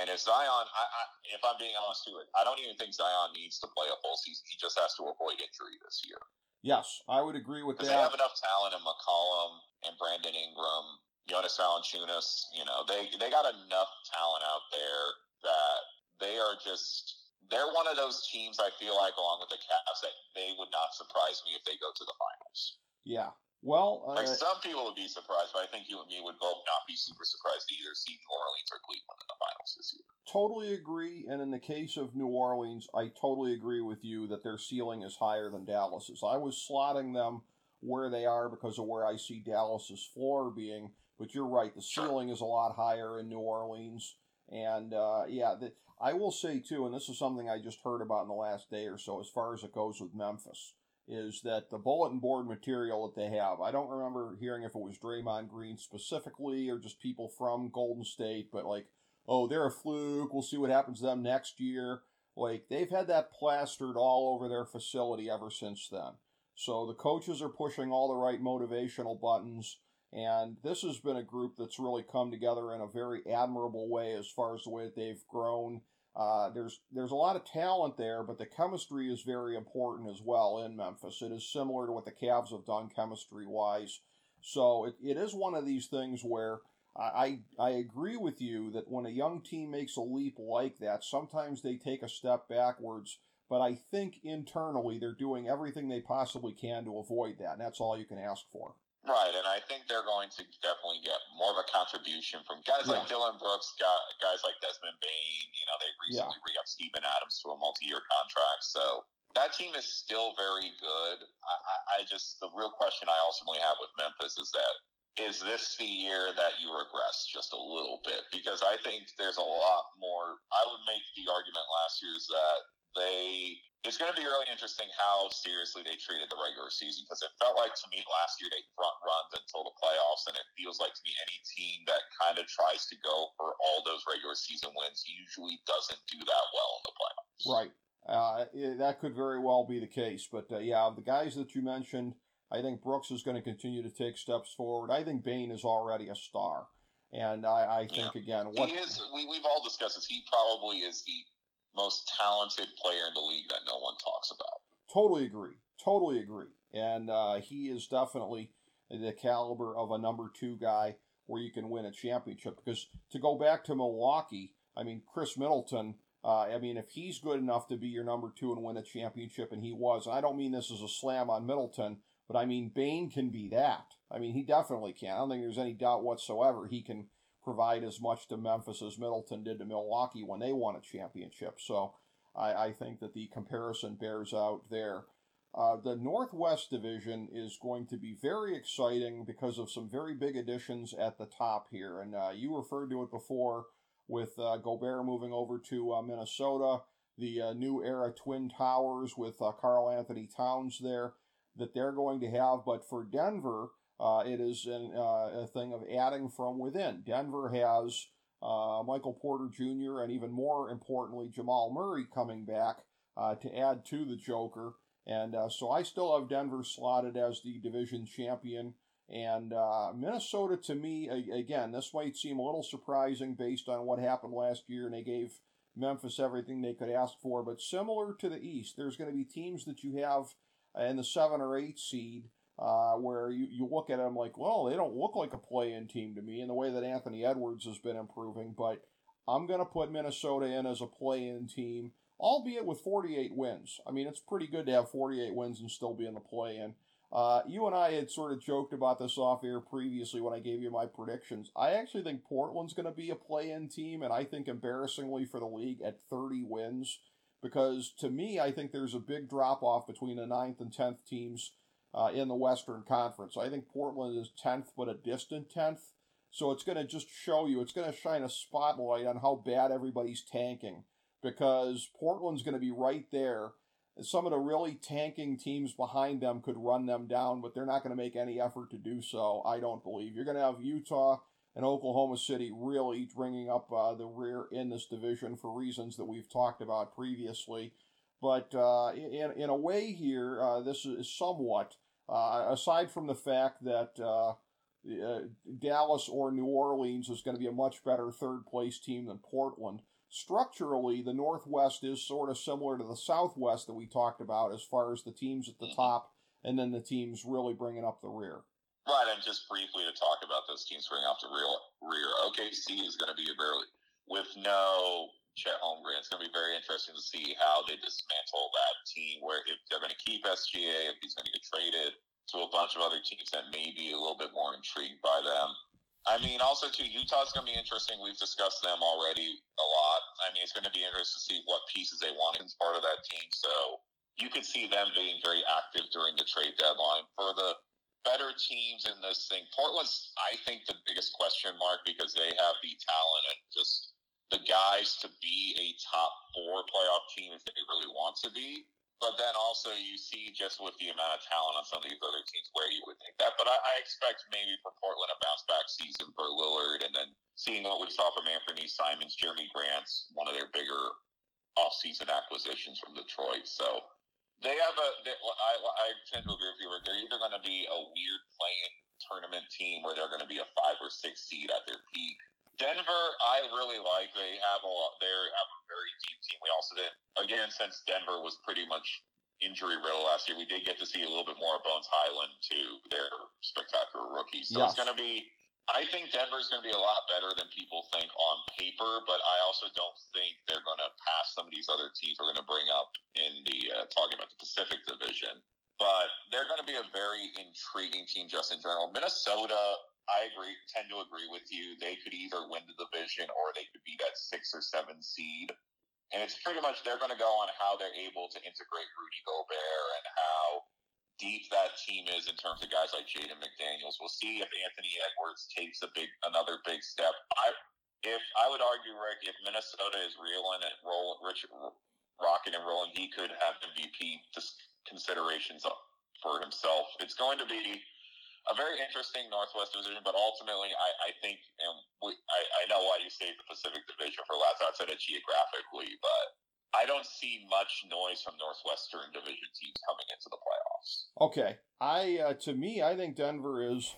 [SPEAKER 3] And if Zion, I, I, if I'm being honest too, I don't even think Zion needs to play a full season. He just has to avoid injury this year.
[SPEAKER 2] Yes, I would agree with that.
[SPEAKER 3] They have enough talent in McCollum and Brandon Ingram Jonas Valanciunas, you know, they they got enough talent out there that they are just they're one of those teams I feel like along with the Cavs that they would not surprise me if they go to the finals.
[SPEAKER 2] Yeah. Well,
[SPEAKER 3] uh, like some people would be surprised, but I think you and me would both not be super surprised to either see New Orleans or Cleveland in the finals this year.
[SPEAKER 2] Totally agree, and in the case of New Orleans, I totally agree with you that their ceiling is higher than Dallas's. I was slotting them where they are because of where I see Dallas's floor being but you're right. The ceiling is a lot higher in New Orleans, and uh, yeah, the, I will say too, and this is something I just heard about in the last day or so, as far as it goes with Memphis, is that the bulletin board material that they have. I don't remember hearing if it was Draymond Green specifically or just people from Golden State, but like, oh, they're a fluke. We'll see what happens to them next year. Like they've had that plastered all over their facility ever since then. So the coaches are pushing all the right motivational buttons and this has been a group that's really come together in a very admirable way as far as the way that they've grown. Uh, there's there's a lot of talent there, but the chemistry is very important as well in Memphis. It is similar to what the Cavs have done chemistry wise. So it, it is one of these things where I, I agree with you that when a young team makes a leap like that, sometimes they take a step backwards. But I think internally they're doing everything they possibly can to avoid that, and that's all you can ask for.
[SPEAKER 3] Right, and I think they're going to definitely get more of a contribution from guys yeah. like Dillon Brooks, guys like Desmond Bane. You know, they recently yeah. re-upped Steven Adams to a multi-year contract, so that team is still very good. I, I, I just the real question I ultimately have with Memphis is that is this the year that you regress just a little bit? Because I think there's a lot more. I would make the argument last year is that they it's going to be really interesting how seriously they treated the regular season because it felt like to me last year they front runned until the playoffs, and it feels like to me any team that kind of tries to go for all those regular season wins usually doesn't do that well in the playoffs.
[SPEAKER 2] Right. uh, that could very well be the case. But uh, yeah, the guys that you mentioned, I think Brooks is going to continue to take steps forward. I think Bane is already a star. And I, I think, yeah. again,
[SPEAKER 3] what. He is, we, we've all discussed this. He probably is the most talented player in the league that no one talks about.
[SPEAKER 2] Totally agree. Totally agree. And uh, he is definitely the caliber of a number two guy where you can win a championship. Because to go back to Milwaukee, I mean, Khris Middleton, uh, I mean, if he's good enough to be your number two and win a championship, and he was, and I don't mean this as a slam on Middleton, but I mean, Bane can be that. I mean, he definitely can. I don't think there's any doubt whatsoever he can provide as much to Memphis as Middleton did to Milwaukee when they won a championship. So I, I think that the comparison bears out there. Uh, the Northwest Division is going to be very exciting because of some very big additions at the top here. And uh, you referred to it before with uh, Gobert moving over to uh, Minnesota, the uh, new era Twin Towers with Karl-Anthony Towns there that they're going to have. But for Denver, it is an, a thing of adding from within. Denver has Michael Porter Jr. and even more importantly, Jamal Murray coming back to add to the Joker. And uh, so I still have Denver slotted as the division champion. And uh, Minnesota, to me, again, this might seem a little surprising based on what happened last year, and they gave Memphis everything they could ask for. But similar to the East, there's going to be teams that you have in the seven or eight seed uh, where you, you look at them like, well, they don't look like a play in team to me in the way that Anthony Edwards has been improving. But I'm going to put Minnesota in as a play in team albeit with 48 wins. I mean, it's pretty good to have 48 wins and still be in the play in. Uh, you and I had sort of joked about this off air previously when I gave you my predictions. I actually think Portland's going to be a play in team, and I think embarrassingly for the league at 30 wins. Because to me, I think there's a big drop off between the 9th and 10th teams uh, in the Western Conference. I think Portland is 10th, but a distant 10th. So it's going to just show you, it's going to shine a spotlight on how bad everybody's tanking because Portland's going to be right there. Some of the really tanking teams behind them could run them down, but they're not going to make any effort to do so, I don't believe. You're going to have Utah and Oklahoma City really bringing up uh, the rear in this division for reasons that we've talked about previously. But uh, in, in a way, here, uh, this is somewhat, uh, aside from the fact that uh, uh, Dallas or New Orleans is going to be a much better third place team than Portland structurally, the Northwest is sort of similar to the Southwest that we talked about as far as the teams at the mm-hmm. top and then the teams really bringing up the rear.
[SPEAKER 3] Right, and just briefly to talk about those teams bringing up the real rear. OKC is going to be a barely with no Chet Holmgren. It's going to be very interesting to see how they dismantle that team. Where if they're going to keep SGA, if he's going to get traded to a bunch of other teams that may be a little bit more intrigued by them. I mean, also too, Utah's going to be interesting. We've discussed them already a lot. I mean, it's going to be interesting to see what pieces they want as part of that team. So you could see them being very active during the trade deadline. For the better teams in this thing, Portland's, I think, the biggest question mark because they have the talent and just the guys to be a top four playoff team if they really want to be. But then also you see just with the amount of talent on some of these other teams where you would think that. But I, I expect maybe for Portland a bounce back season for Lillard, and then seeing what we saw from Anthony Simons, Jerami Grant's one of their bigger off-season acquisitions from Detroit. So they have a. They, I, I tend to agree with you. They're either going to be a weird playing tournament team where they're going to be a five or six seed at their peak, Denver, I really like. They have a they have a very deep team. We also did again since Denver was pretty much injury riddled last year. We did get to see a little bit more of Bones Hyland to their spectacular rookie. So yes. it's going to be. I think Denver's going to be a lot better than people think on paper, but I also don't think they're going to pass some of these other teams we're going to bring up in the uh, talking about the Pacific Division. But they're going to be a very intriguing team just in general. Minnesota I agree, tend to agree with you. They could either win the division or they could be that six or seven seed. And it's pretty much they're going to go on how they're able to integrate Rudy Gobert and how deep that team is in terms of guys like Jaden McDaniels. We'll see if Anthony Edwards takes a big another big step. I if I would argue, Rick, if Minnesota is reeling and rolling, Rich rocking and rolling, he could have MVP considerations for himself. It's going to be a very interesting Northwest division, but ultimately, I, I think, and we, I, I know why you say the Pacific Division for last outside of geographically, but I don't see much noise from Northwestern Division teams coming into the playoffs.
[SPEAKER 2] Okay, I uh, to me, I think Denver is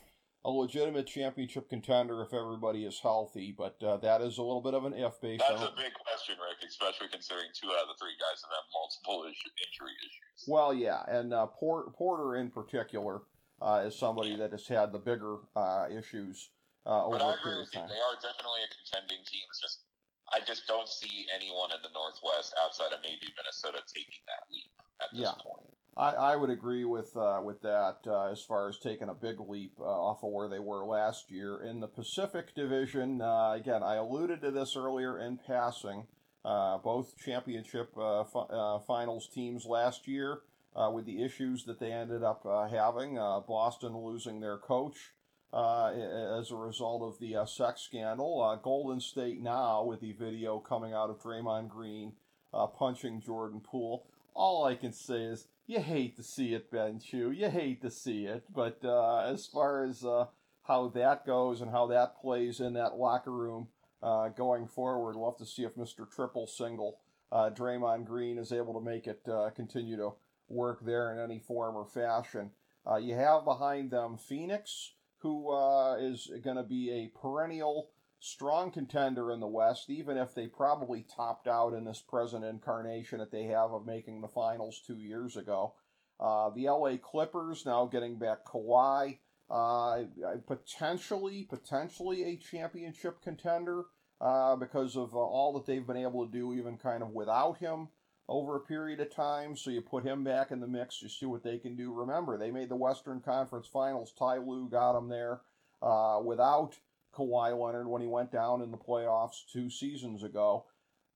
[SPEAKER 2] a legitimate championship contender if everybody is healthy, but uh, that is a little bit of an if based
[SPEAKER 3] That's
[SPEAKER 2] on.
[SPEAKER 3] a big question, Rick, especially considering two out of the three guys have had multiple issue, injury issues.
[SPEAKER 2] Well, yeah, and uh, Porter, Porter in particular uh, is somebody that has had the bigger uh, issues uh, over
[SPEAKER 3] but I
[SPEAKER 2] a
[SPEAKER 3] agree
[SPEAKER 2] period
[SPEAKER 3] with
[SPEAKER 2] of
[SPEAKER 3] you.
[SPEAKER 2] time.
[SPEAKER 3] They are definitely a contending team. It's just I just don't see anyone in the Northwest outside of maybe Minnesota taking that leap at this
[SPEAKER 2] Yeah.
[SPEAKER 3] point.
[SPEAKER 2] I, I would agree with uh, with that uh, as far as taking a big leap uh, off of where they were last year in the Pacific Division. Uh, again, I alluded to this earlier in passing. Uh, both championship uh, fi- finals teams last year, with the issues that they ended up having, Boston losing their coach as a result of the sex scandal. Golden State now with the video coming out of Draymond Green punching Jordan Poole. All I can say is you hate to see it, Ben Chew. You hate to see it. But uh, as far as uh, how that goes and how that plays in that locker room uh, going forward, we'll have to see if Mr. Triple Single uh, Draymond Green is able to make it uh, continue to work there in any form or fashion. Uh, you have behind them Phoenix, who uh, is going to be a perennial strong contender in the West, even if they probably topped out in this present incarnation that they have of making the finals two years ago. Uh, the LA Clippers now getting back Kawhi, uh, potentially, potentially a championship contender uh, because of uh, all that they've been able to do, even kind of without him over a period of time. So you put him back in the mix, you see what they can do. Remember, they made the Western Conference Finals. Ty Lue got them there uh, without Kawhi Leonard when he went down in the playoffs two seasons ago.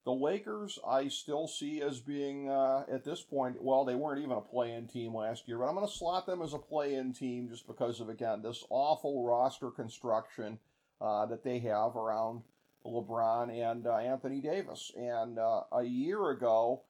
[SPEAKER 2] The Lakers, I still see as being uh, at this point. Well, they weren't even a play-in team last year, but I'm going to slot them as a play-in team just because of again this awful roster construction uh, that they have around LeBron and uh, Anthony Davis. And uh, a year ago,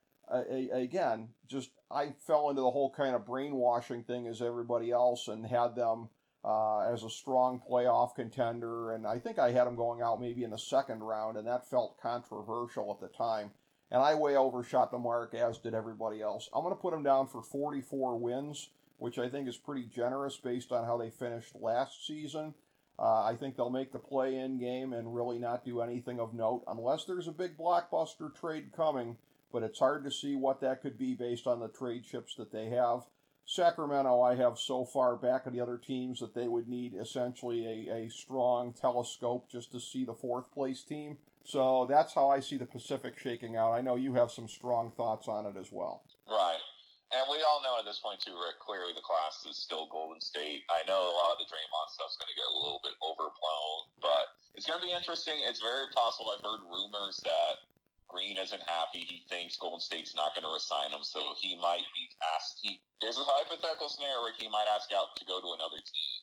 [SPEAKER 2] again, just I fell into the whole kind of brainwashing thing as everybody else and had them uh, as a strong playoff contender. And I think I had them going out maybe in the second round, and that felt controversial at the time. And I way overshot the mark, as did everybody else. I'm going to put them down for 44 wins, which I think is pretty generous based on how they finished last season. Uh, I think they'll make the play in game and really not do anything of note unless there's a big blockbuster trade coming. But it's hard to see what that could be based on the trade chips that they have. Sacramento, I have so far back of the other teams that they would need essentially a, a strong telescope just to see the fourth place team. So that's how I see the Pacific shaking out. I know you have some strong thoughts on it as well.
[SPEAKER 3] Right. And we all know at this point, too, Rick, clearly the class is still Golden State. I know a lot of the Draymond stuff's going to get a little bit overblown, but it's going to be interesting. It's very possible. I've heard rumors that Green isn't happy. He thinks Golden State's not going to resign him, so he might be asked. He, there's a hypothetical scenario, where He might ask out to go to another team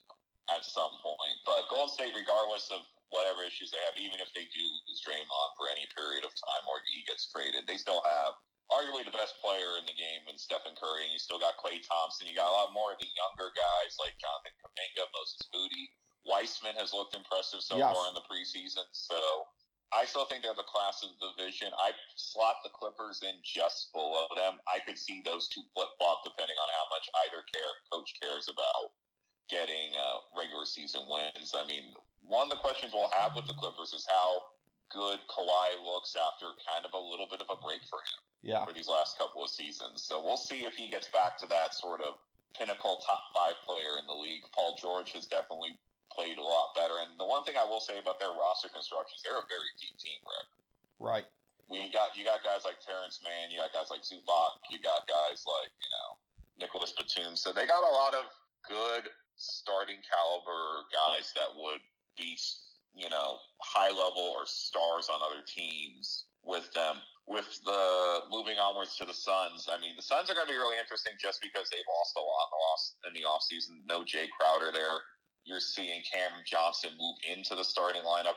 [SPEAKER 3] at some point. But Golden State, regardless of whatever issues they have, even if they do lose Draymond for any period of time or he gets traded, they still have arguably the best player in the game in Stephen Curry, and you still got Klay Thompson. You got a lot more of the younger guys like Jonathan Kuminga, Moses Moody. Wiseman has looked impressive so
[SPEAKER 2] Yes.
[SPEAKER 3] far in the preseason. So I still think they're the class of the division. I slot the Clippers in just below them. I could see those two flip flop depending on how much either care coach cares about getting uh, regular season wins. I mean, one of the questions we'll have with the Clippers is how good Kawhi looks after kind of a little bit of a break for him
[SPEAKER 2] Yeah.
[SPEAKER 3] for these last couple of seasons. So we'll see if he gets back to that sort of pinnacle top five player in the league. Paul George has definitely played a lot better. And the one thing I will say about their roster construction they're a very deep team, Rick.
[SPEAKER 2] Right.
[SPEAKER 3] We got you got guys like Terance Mann, you got guys like Zubac, you got guys like you know Nicolas Batum. So they got a lot of good starting caliber guys that would be you know high level or stars on other teams with them. With the moving onwards to the Suns, I mean the Suns are going to be really interesting just because they've lost a lot in the lost in the offseason. No Jae Crowder there. You're seeing Cameron Johnson move into the starting lineup.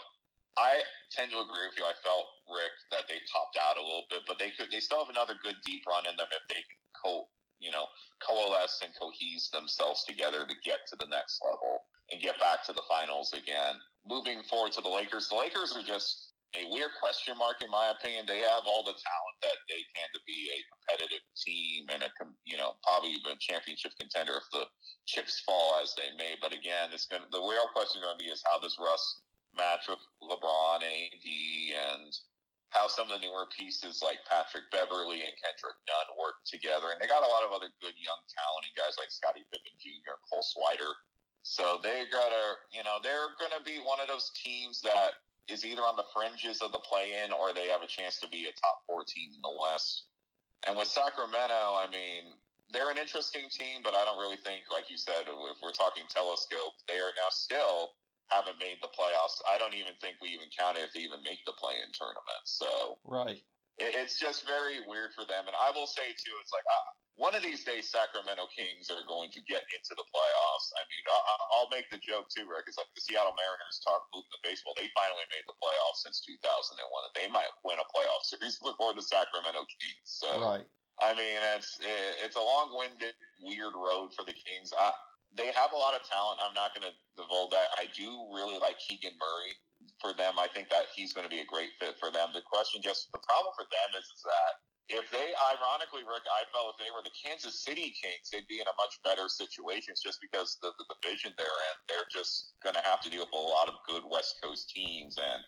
[SPEAKER 3] I tend to agree with you. I felt Rick that they topped out a little bit, but they could they still have another good deep run in them if they can co you know coalesce and cohese themselves together to get to the next level and get back to the finals again. Moving forward to the Lakers, the Lakers are just a weird question mark in my opinion. They have all the talent that they can to be a competitive team and a you know probably even championship contender if the chips fall as they may. But again, it's going the real question going to be is how does Russ match with LeBron, AD, and how some of the newer pieces like Patrick Beverley and Kendrick Nunn work together. And they got a lot of other good young talented guys like Scottie Pippen Jr., Cole Swider. So they got to, you know, they're to be one of those teams that is either on the fringes of the play-in or they have a chance to be a top four team in the West. And with Sacramento, I mean, they're an interesting team, but I don't really think, like you said, if we're talking telescope, they are now still haven't made the playoffs. I don't even think we even count it if they even make the play-in tournament. So
[SPEAKER 2] right,
[SPEAKER 3] it, it's just very weird for them. And I will say too, it's like one of these days, Sacramento Kings are going to get into the playoffs. I mean, I, will make the joke too, Rick. It's like the Seattle Mariners talk moving the baseball. They finally made the playoffs since 2001. They might win a playoff series before the Sacramento Kings. So.
[SPEAKER 2] Right.
[SPEAKER 3] I mean, it's it's a long-winded, weird road for the Kings. I, they have a lot of talent. I'm not going to divulge that. I do really like Keegan Murray for them. I think that he's going to be a great fit for them. The question, just the problem for them is, is that if they, ironically, Rick, I felt if they were the Kansas City Kings, they'd be in a much better situation just because the, the division they're in. They're just going to have to deal with a lot of good West Coast teams. And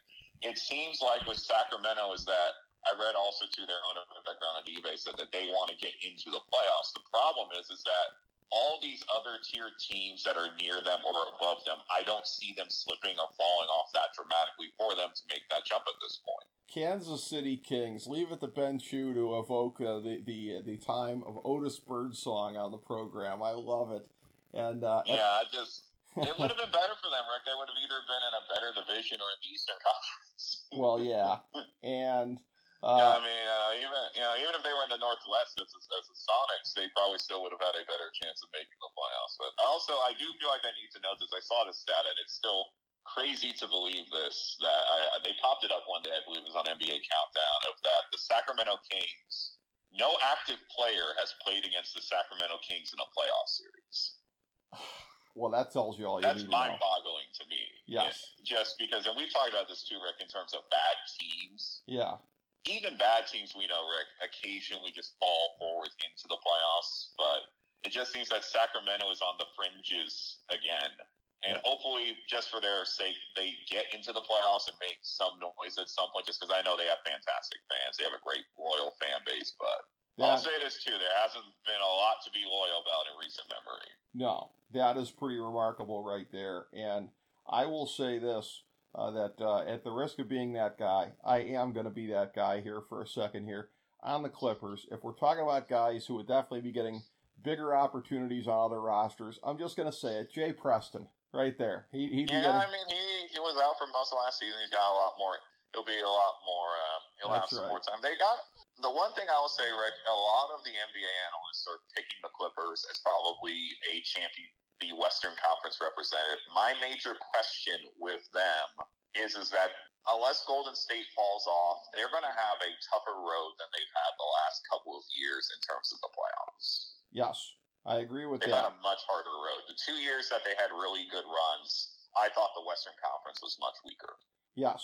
[SPEAKER 3] it seems like with Sacramento is that I read also to their owner background on eBay said that they want to get into the playoffs. The problem is, is that all these other tier teams that are near them or above them, I don't see them slipping or falling off that dramatically for them to make that jump at this point.
[SPEAKER 2] Kansas City Kings. Leave it to Ben Chew to evoke uh, the the the time of Otis Birdsong on the program. I love it. And uh,
[SPEAKER 3] yeah, I just it would have been better for them, Rick. They would have either been in a better division or in the Eastern Conference.
[SPEAKER 2] well, yeah, and
[SPEAKER 3] uh, yeah, I mean, uh, even you know, even if they were in the Northwest as, as the Sonics, they probably still would have had a better chance of making the playoffs. But also, I do feel like I need to note this. I saw this stat, and it's still crazy to believe this. That I, they popped it up one day, I believe it was on NBA Countdown, of that the Sacramento Kings, no active player has played against the Sacramento Kings in a playoff series.
[SPEAKER 2] Well, that tells you all you
[SPEAKER 3] That's mind-boggling to, me.
[SPEAKER 2] Yes.
[SPEAKER 3] just because, and we've talked about this too, Rick, in terms of bad teams.
[SPEAKER 2] Yeah
[SPEAKER 3] even bad teams we know, Rick, occasionally just fall forward into the playoffs. But it just seems that Sacramento is on the fringes again. And hopefully, just for their sake, they get into the playoffs and make some noise at some point. Just because I know they have fantastic fans, they have a great loyal fan base. But yeah. I'll say this too: there hasn't been a lot to be loyal about in recent memory.
[SPEAKER 2] No, that is pretty remarkable right there. And I will say this: uh, that uh, at the risk of being that guy, I am going to be that guy here for a second here on the Clippers. If we're talking about guys who would definitely be getting bigger opportunities on other rosters, I'm just going to say it. Jay Preston, right there. He,
[SPEAKER 3] he yeah, getting... I mean, he, he was out for most of last season. He's got a lot more. He'll be a lot more. Uh, he'll That's have some right. more time. They got the one thing I will say, Rick. A lot of the NBA analysts are picking the Clippers as probably a champion the Western Conference representative. My major question with them is is that unless Golden State falls off, they're going to have a tougher road than they've had the last couple of years in terms of the playoffs.
[SPEAKER 2] Yes, I agree with
[SPEAKER 3] they've
[SPEAKER 2] that.
[SPEAKER 3] They've had a much harder road. The two years that they had really good runs, I thought the Western Conference was much weaker.
[SPEAKER 2] Yes,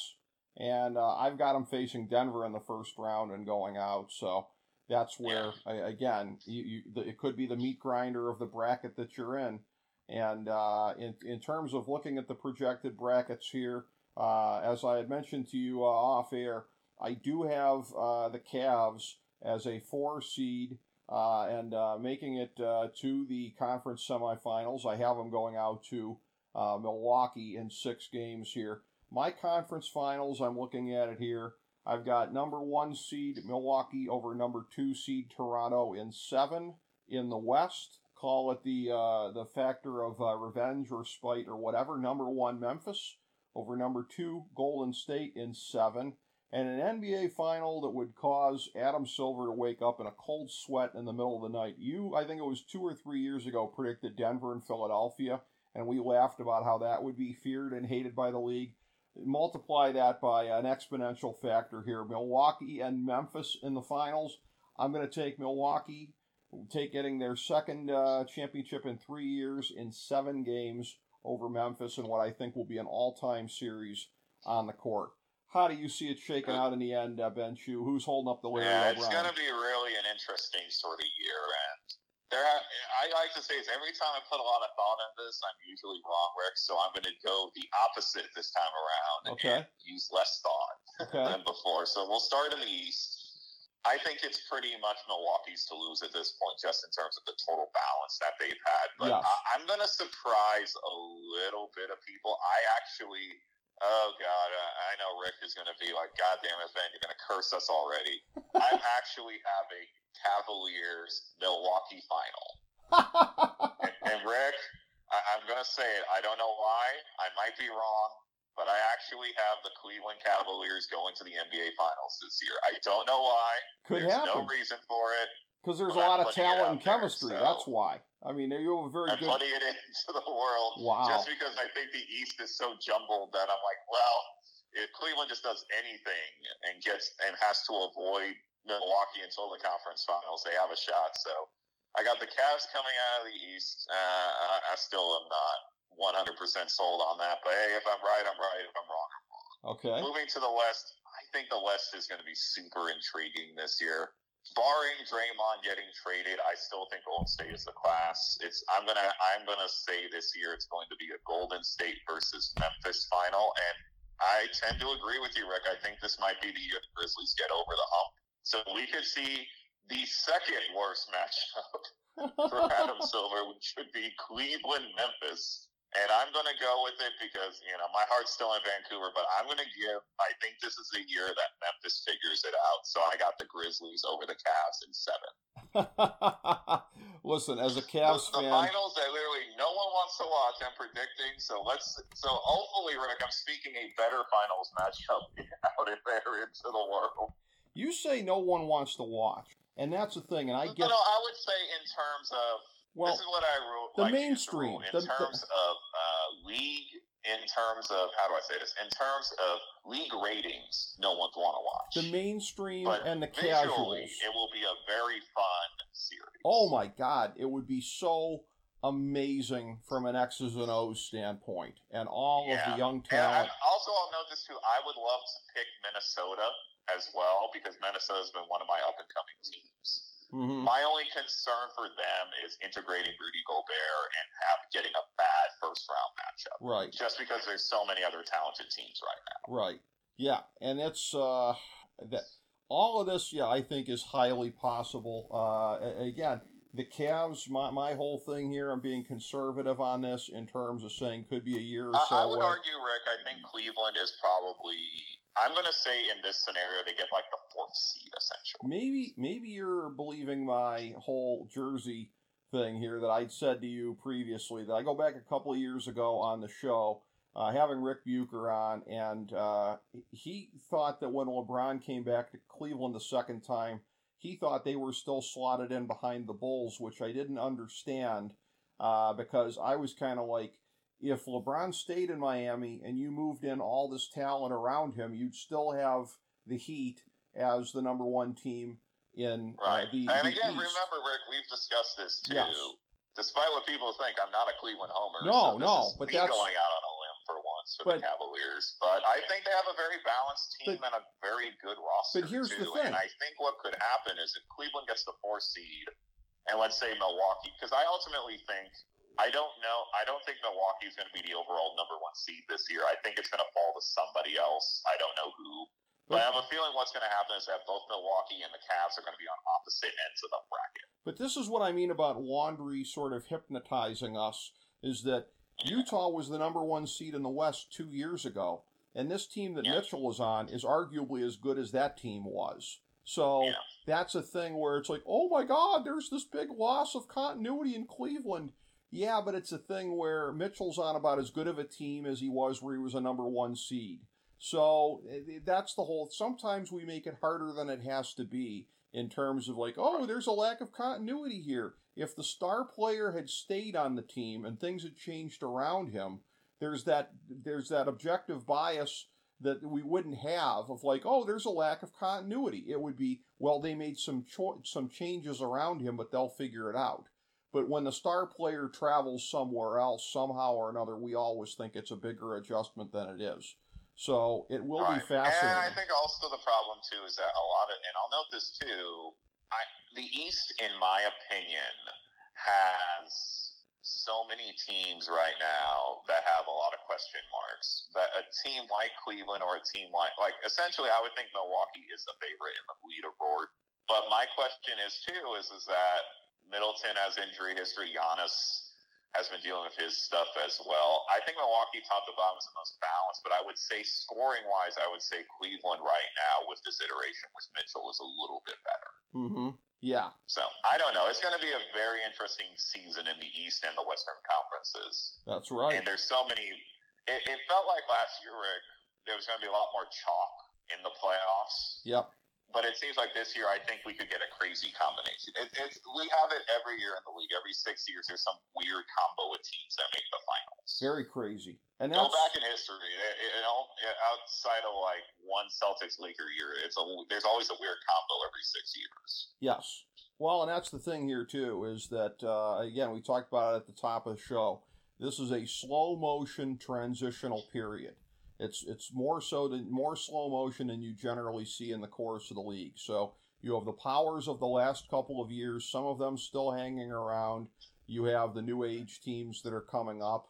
[SPEAKER 2] and uh, I've got them facing Denver in the first round and going out. So that's where, yeah. again, you, you, it could be the meat grinder of the bracket that you're in. And uh, in, in terms of looking at the projected brackets here, uh, as I had mentioned to you uh, off air, I do have uh, the Cavs as a four seed uh, and uh, making it to the conference semifinals. I have them going out to Milwaukee in six games here. My conference finals, I'm looking at it here. I've got number one seed Milwaukee over number two seed Toronto in seven in the West call it the uh, the factor of uh, revenge or spite or whatever. Number one, Memphis over number two, Golden State in seven, and an NBA final that would cause Adam Silver to wake up in a cold sweat in the middle of the night. You, I think it was two or three years ago, predicted Denver and Philadelphia, and we laughed about how that would be feared and hated by the league. Multiply that by an exponential factor here. Milwaukee and Memphis in the finals. I'm going to take Milwaukee take getting their second uh, championship in three years in seven games over Memphis in what I think will be an all-time series on the court. how do you see it shaking out in the end, uh, Ben Chew? Who's holding up the Larry
[SPEAKER 3] Yeah, it's going to be really an interesting sort of year, and there. I like to say is every time I put a lot of thought in this, I'm usually wrong, Rick. So I'm going to go the opposite this time around
[SPEAKER 2] Okay.
[SPEAKER 3] and use less thought
[SPEAKER 2] Okay.
[SPEAKER 3] than before. So we'll start in the East. I think it's pretty much Milwaukee's to lose at this point, just in terms of the total balance that they've had. But
[SPEAKER 2] Yes.
[SPEAKER 3] I, I'm going to surprise a little bit of people. I actually, oh God, I, I know Rick is going to be like, God damn it, Ben, you're going to curse us already. I actually have a Cavaliers Milwaukee final. And, and Rick, I, I'm going to say it. I don't know why. I might be wrong, but I actually have the Cleveland Cavaliers going to the NBA Finals this year. I don't know why.
[SPEAKER 2] Could
[SPEAKER 3] There's
[SPEAKER 2] happen
[SPEAKER 3] no reason for it.
[SPEAKER 2] because there's a
[SPEAKER 3] I'm
[SPEAKER 2] lot of talent and
[SPEAKER 3] there,
[SPEAKER 2] chemistry.
[SPEAKER 3] so-
[SPEAKER 2] That's why. I mean, you have a very
[SPEAKER 3] I'm
[SPEAKER 2] good.
[SPEAKER 3] putting it into the world
[SPEAKER 2] Wow.
[SPEAKER 3] just because I think the East is so jumbled that I'm like, well, if Cleveland just does anything and gets and has to avoid Milwaukee until the conference finals, they have a shot. So I got the Cavs coming out of the East. Uh, I still am not 100% sold on that, but hey, if I'm right, I'm right. If I'm wrong, I'm wrong.
[SPEAKER 2] Okay.
[SPEAKER 3] Moving to the West, I think the West is going to be super intriguing this year. Barring Draymond getting traded, I still think Golden State is the class. It's I'm gonna I'm gonna say this year it's going to be a Golden State versus Memphis final, and I tend to agree with you, Rick. I think this might be the year the Grizzlies get over the hump. So we could see the second worst matchup for Adam Silver, which would be Cleveland Memphis. And I'm going to go with it because, you know, my heart's still in Vancouver, but I'm going to give, I think this is the year that Memphis figures it out. So I got the Grizzlies over the Cavs in seven.
[SPEAKER 2] Listen, as a
[SPEAKER 3] The,
[SPEAKER 2] Cavs
[SPEAKER 3] the
[SPEAKER 2] fan,
[SPEAKER 3] finals that literally no one wants to watch, I'm predicting. So let's, so hopefully, Rick, I'm speaking a better finals matchup out in there into the world.
[SPEAKER 2] you say no one wants to watch, and that's the thing. And I
[SPEAKER 3] No,
[SPEAKER 2] get
[SPEAKER 3] no, I would say in terms of
[SPEAKER 2] well.
[SPEAKER 3] this is what I wrote.
[SPEAKER 2] the
[SPEAKER 3] like
[SPEAKER 2] mainstream,
[SPEAKER 3] rule. in
[SPEAKER 2] the- the-
[SPEAKER 3] terms of uh, league, in terms of how do I say this? In terms of league ratings, no one's want to watch.
[SPEAKER 2] The mainstream
[SPEAKER 3] but
[SPEAKER 2] and the casuals.
[SPEAKER 3] it will be a very fun series.
[SPEAKER 2] Oh my God! It would be so amazing from an X's and O's standpoint, and all of the young
[SPEAKER 3] I,
[SPEAKER 2] talent.
[SPEAKER 3] also, I'll note this too. I would love to pick Minnesota as well because Minnesota's been one of my up and coming teams.
[SPEAKER 2] Mhm.
[SPEAKER 3] My only concern for them is integrating Rudy Gobert and have getting a bad first round matchup.
[SPEAKER 2] Right.
[SPEAKER 3] Just because there's so many other talented teams right now.
[SPEAKER 2] Right. Yeah, and it's uh that all of this, yeah, I think is highly possible. Uh again, the Cavs, my my whole thing here, I'm being conservative on this in terms of saying could be a year or
[SPEAKER 3] I,
[SPEAKER 2] so
[SPEAKER 3] I would
[SPEAKER 2] away.
[SPEAKER 3] argue, Rick. I think Cleveland is probably. I'm going to say in this scenario they get like the fourth seed essentially.
[SPEAKER 2] Maybe maybe you're believing my whole Jersey thing here that I'd said to you previously that I go back a couple of years ago on the show, uh, having Rick Bucher on, and uh, he thought that when LeBron came back to Cleveland the second time, he thought they were still slotted in behind the Bulls, which I didn't understand uh, because I was kind of like, if LeBron stayed in Miami and you moved in all this talent around him, you'd still have the Heat as the number one team in uh,
[SPEAKER 3] Right.
[SPEAKER 2] the,
[SPEAKER 3] and
[SPEAKER 2] the
[SPEAKER 3] again,
[SPEAKER 2] East.
[SPEAKER 3] remember, Rick, we've discussed this too.
[SPEAKER 2] Yes.
[SPEAKER 3] Despite what people think, I'm not a Cleveland homer.
[SPEAKER 2] No,
[SPEAKER 3] so
[SPEAKER 2] no, but that's-
[SPEAKER 3] going out on a limb for once for
[SPEAKER 2] But-
[SPEAKER 3] the Cavaliers. But I think they have a very balanced team and a very good roster.
[SPEAKER 2] But here's the thing.
[SPEAKER 3] And I think what could happen is if Cleveland gets the fourth seed, and let's say Milwaukee, because I ultimately think I don't know. I don't think Milwaukee is going to be the overall number one seed this year. I think it's going to fall to somebody else. I don't know who. But I have a feeling what's going to happen is that both Milwaukee and the Cavs are going to be on opposite ends of the bracket.
[SPEAKER 2] But this is what I mean about laundry sort of hypnotizing us is that Utah was the number one seed in the West two years ago, and this team that
[SPEAKER 3] Yeah.
[SPEAKER 2] Mitchell is on is arguably as good as that team was. So
[SPEAKER 3] Yeah.
[SPEAKER 2] that's a thing where it's like, oh my God, there's this big loss of continuity in Cleveland. Yeah, but it's a thing where Mitchell's on about as good of a team as he was where he was a number one seed. So eh, that's the whole. Sometimes we make it harder than it has to be in terms of like, oh, there's a lack of continuity here. If the star player had stayed on the team and things had changed around him, there's that there's that objective bias that we wouldn't have of like, oh, there's a lack of continuity. It would be, well, they made some cho- some changes around him, but they'll figure it out. But when the star player travels somewhere else, somehow or another, we always think it's a bigger adjustment than it is. So it will
[SPEAKER 3] right.
[SPEAKER 2] be fascinating.
[SPEAKER 3] And I think also the problem too is that a lot of, and I'll note this too. I, the East, in my opinion, has so many teams right now that have a lot of question marks. That a team like Cleveland or a team like, like essentially, I would think Milwaukee is the favorite in the leaderboard. But my question is too is is that Middleton has injury history. Giannis has been dealing with his stuff as well. I think Milwaukee top to bottom is the most balanced, but I would say scoring wise, I would say Cleveland right now with this iteration with Mitchell is a little bit better.
[SPEAKER 2] Mm-hmm. Yeah.
[SPEAKER 3] So I don't know. It's going to be a very interesting season in the East and the Western conferences.
[SPEAKER 2] That's right.
[SPEAKER 3] And there's so many. It, it felt like last year, Rick, there was going to be a lot more chalk in the playoffs.
[SPEAKER 2] Yep.
[SPEAKER 3] But it seems like this year, I think we could get a crazy combination. It, it's, we have it every year in the league. Every six years, there's some weird combo of teams that make the finals.
[SPEAKER 2] Very crazy. And
[SPEAKER 3] Go back in history, you know, outside of like one Celtics Laker year, it's a there's always a weird combo every six years.
[SPEAKER 2] yes. Well, and that's the thing here too is that uh, again we talked about it at the top of the show. This is a slow motion transitional period. It's it's more so than more slow motion than you generally see in the course of the league. So you have the powers of the last couple of years, some of them still hanging around. You have the new age teams that are coming up,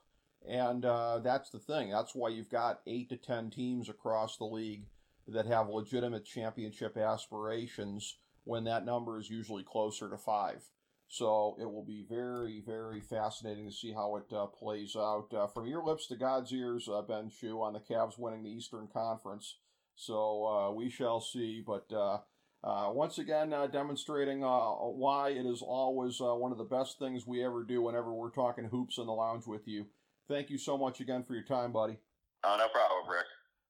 [SPEAKER 2] and uh, that's the thing. That's why you've got eight to ten teams across the league that have legitimate championship aspirations. When that number is usually closer to five. So it will be very, very fascinating to see how it uh, plays out. Uh, from your lips to God's ears, uh, Ben Chew, on the Cavs winning the Eastern Conference. So uh, we shall see. But uh, uh, once again, demonstrating why it is always one of the best things we ever do whenever we're talking hoops in the lounge with you. Thank you so much again for your time, buddy.
[SPEAKER 3] No problem, Rick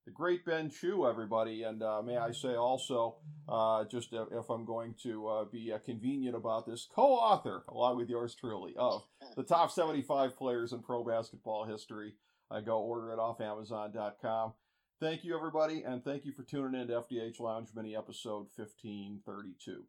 [SPEAKER 2] the great Ben Chew, everybody. And uh, may I say also, uh, just if I'm going to uh, be uh, convenient about this, co author, along with yours truly, of the top 75 players in pro basketball history. I go order it off Amazon.com. Thank you, everybody, and thank you for tuning in to FDH Lounge Mini Episode 1532.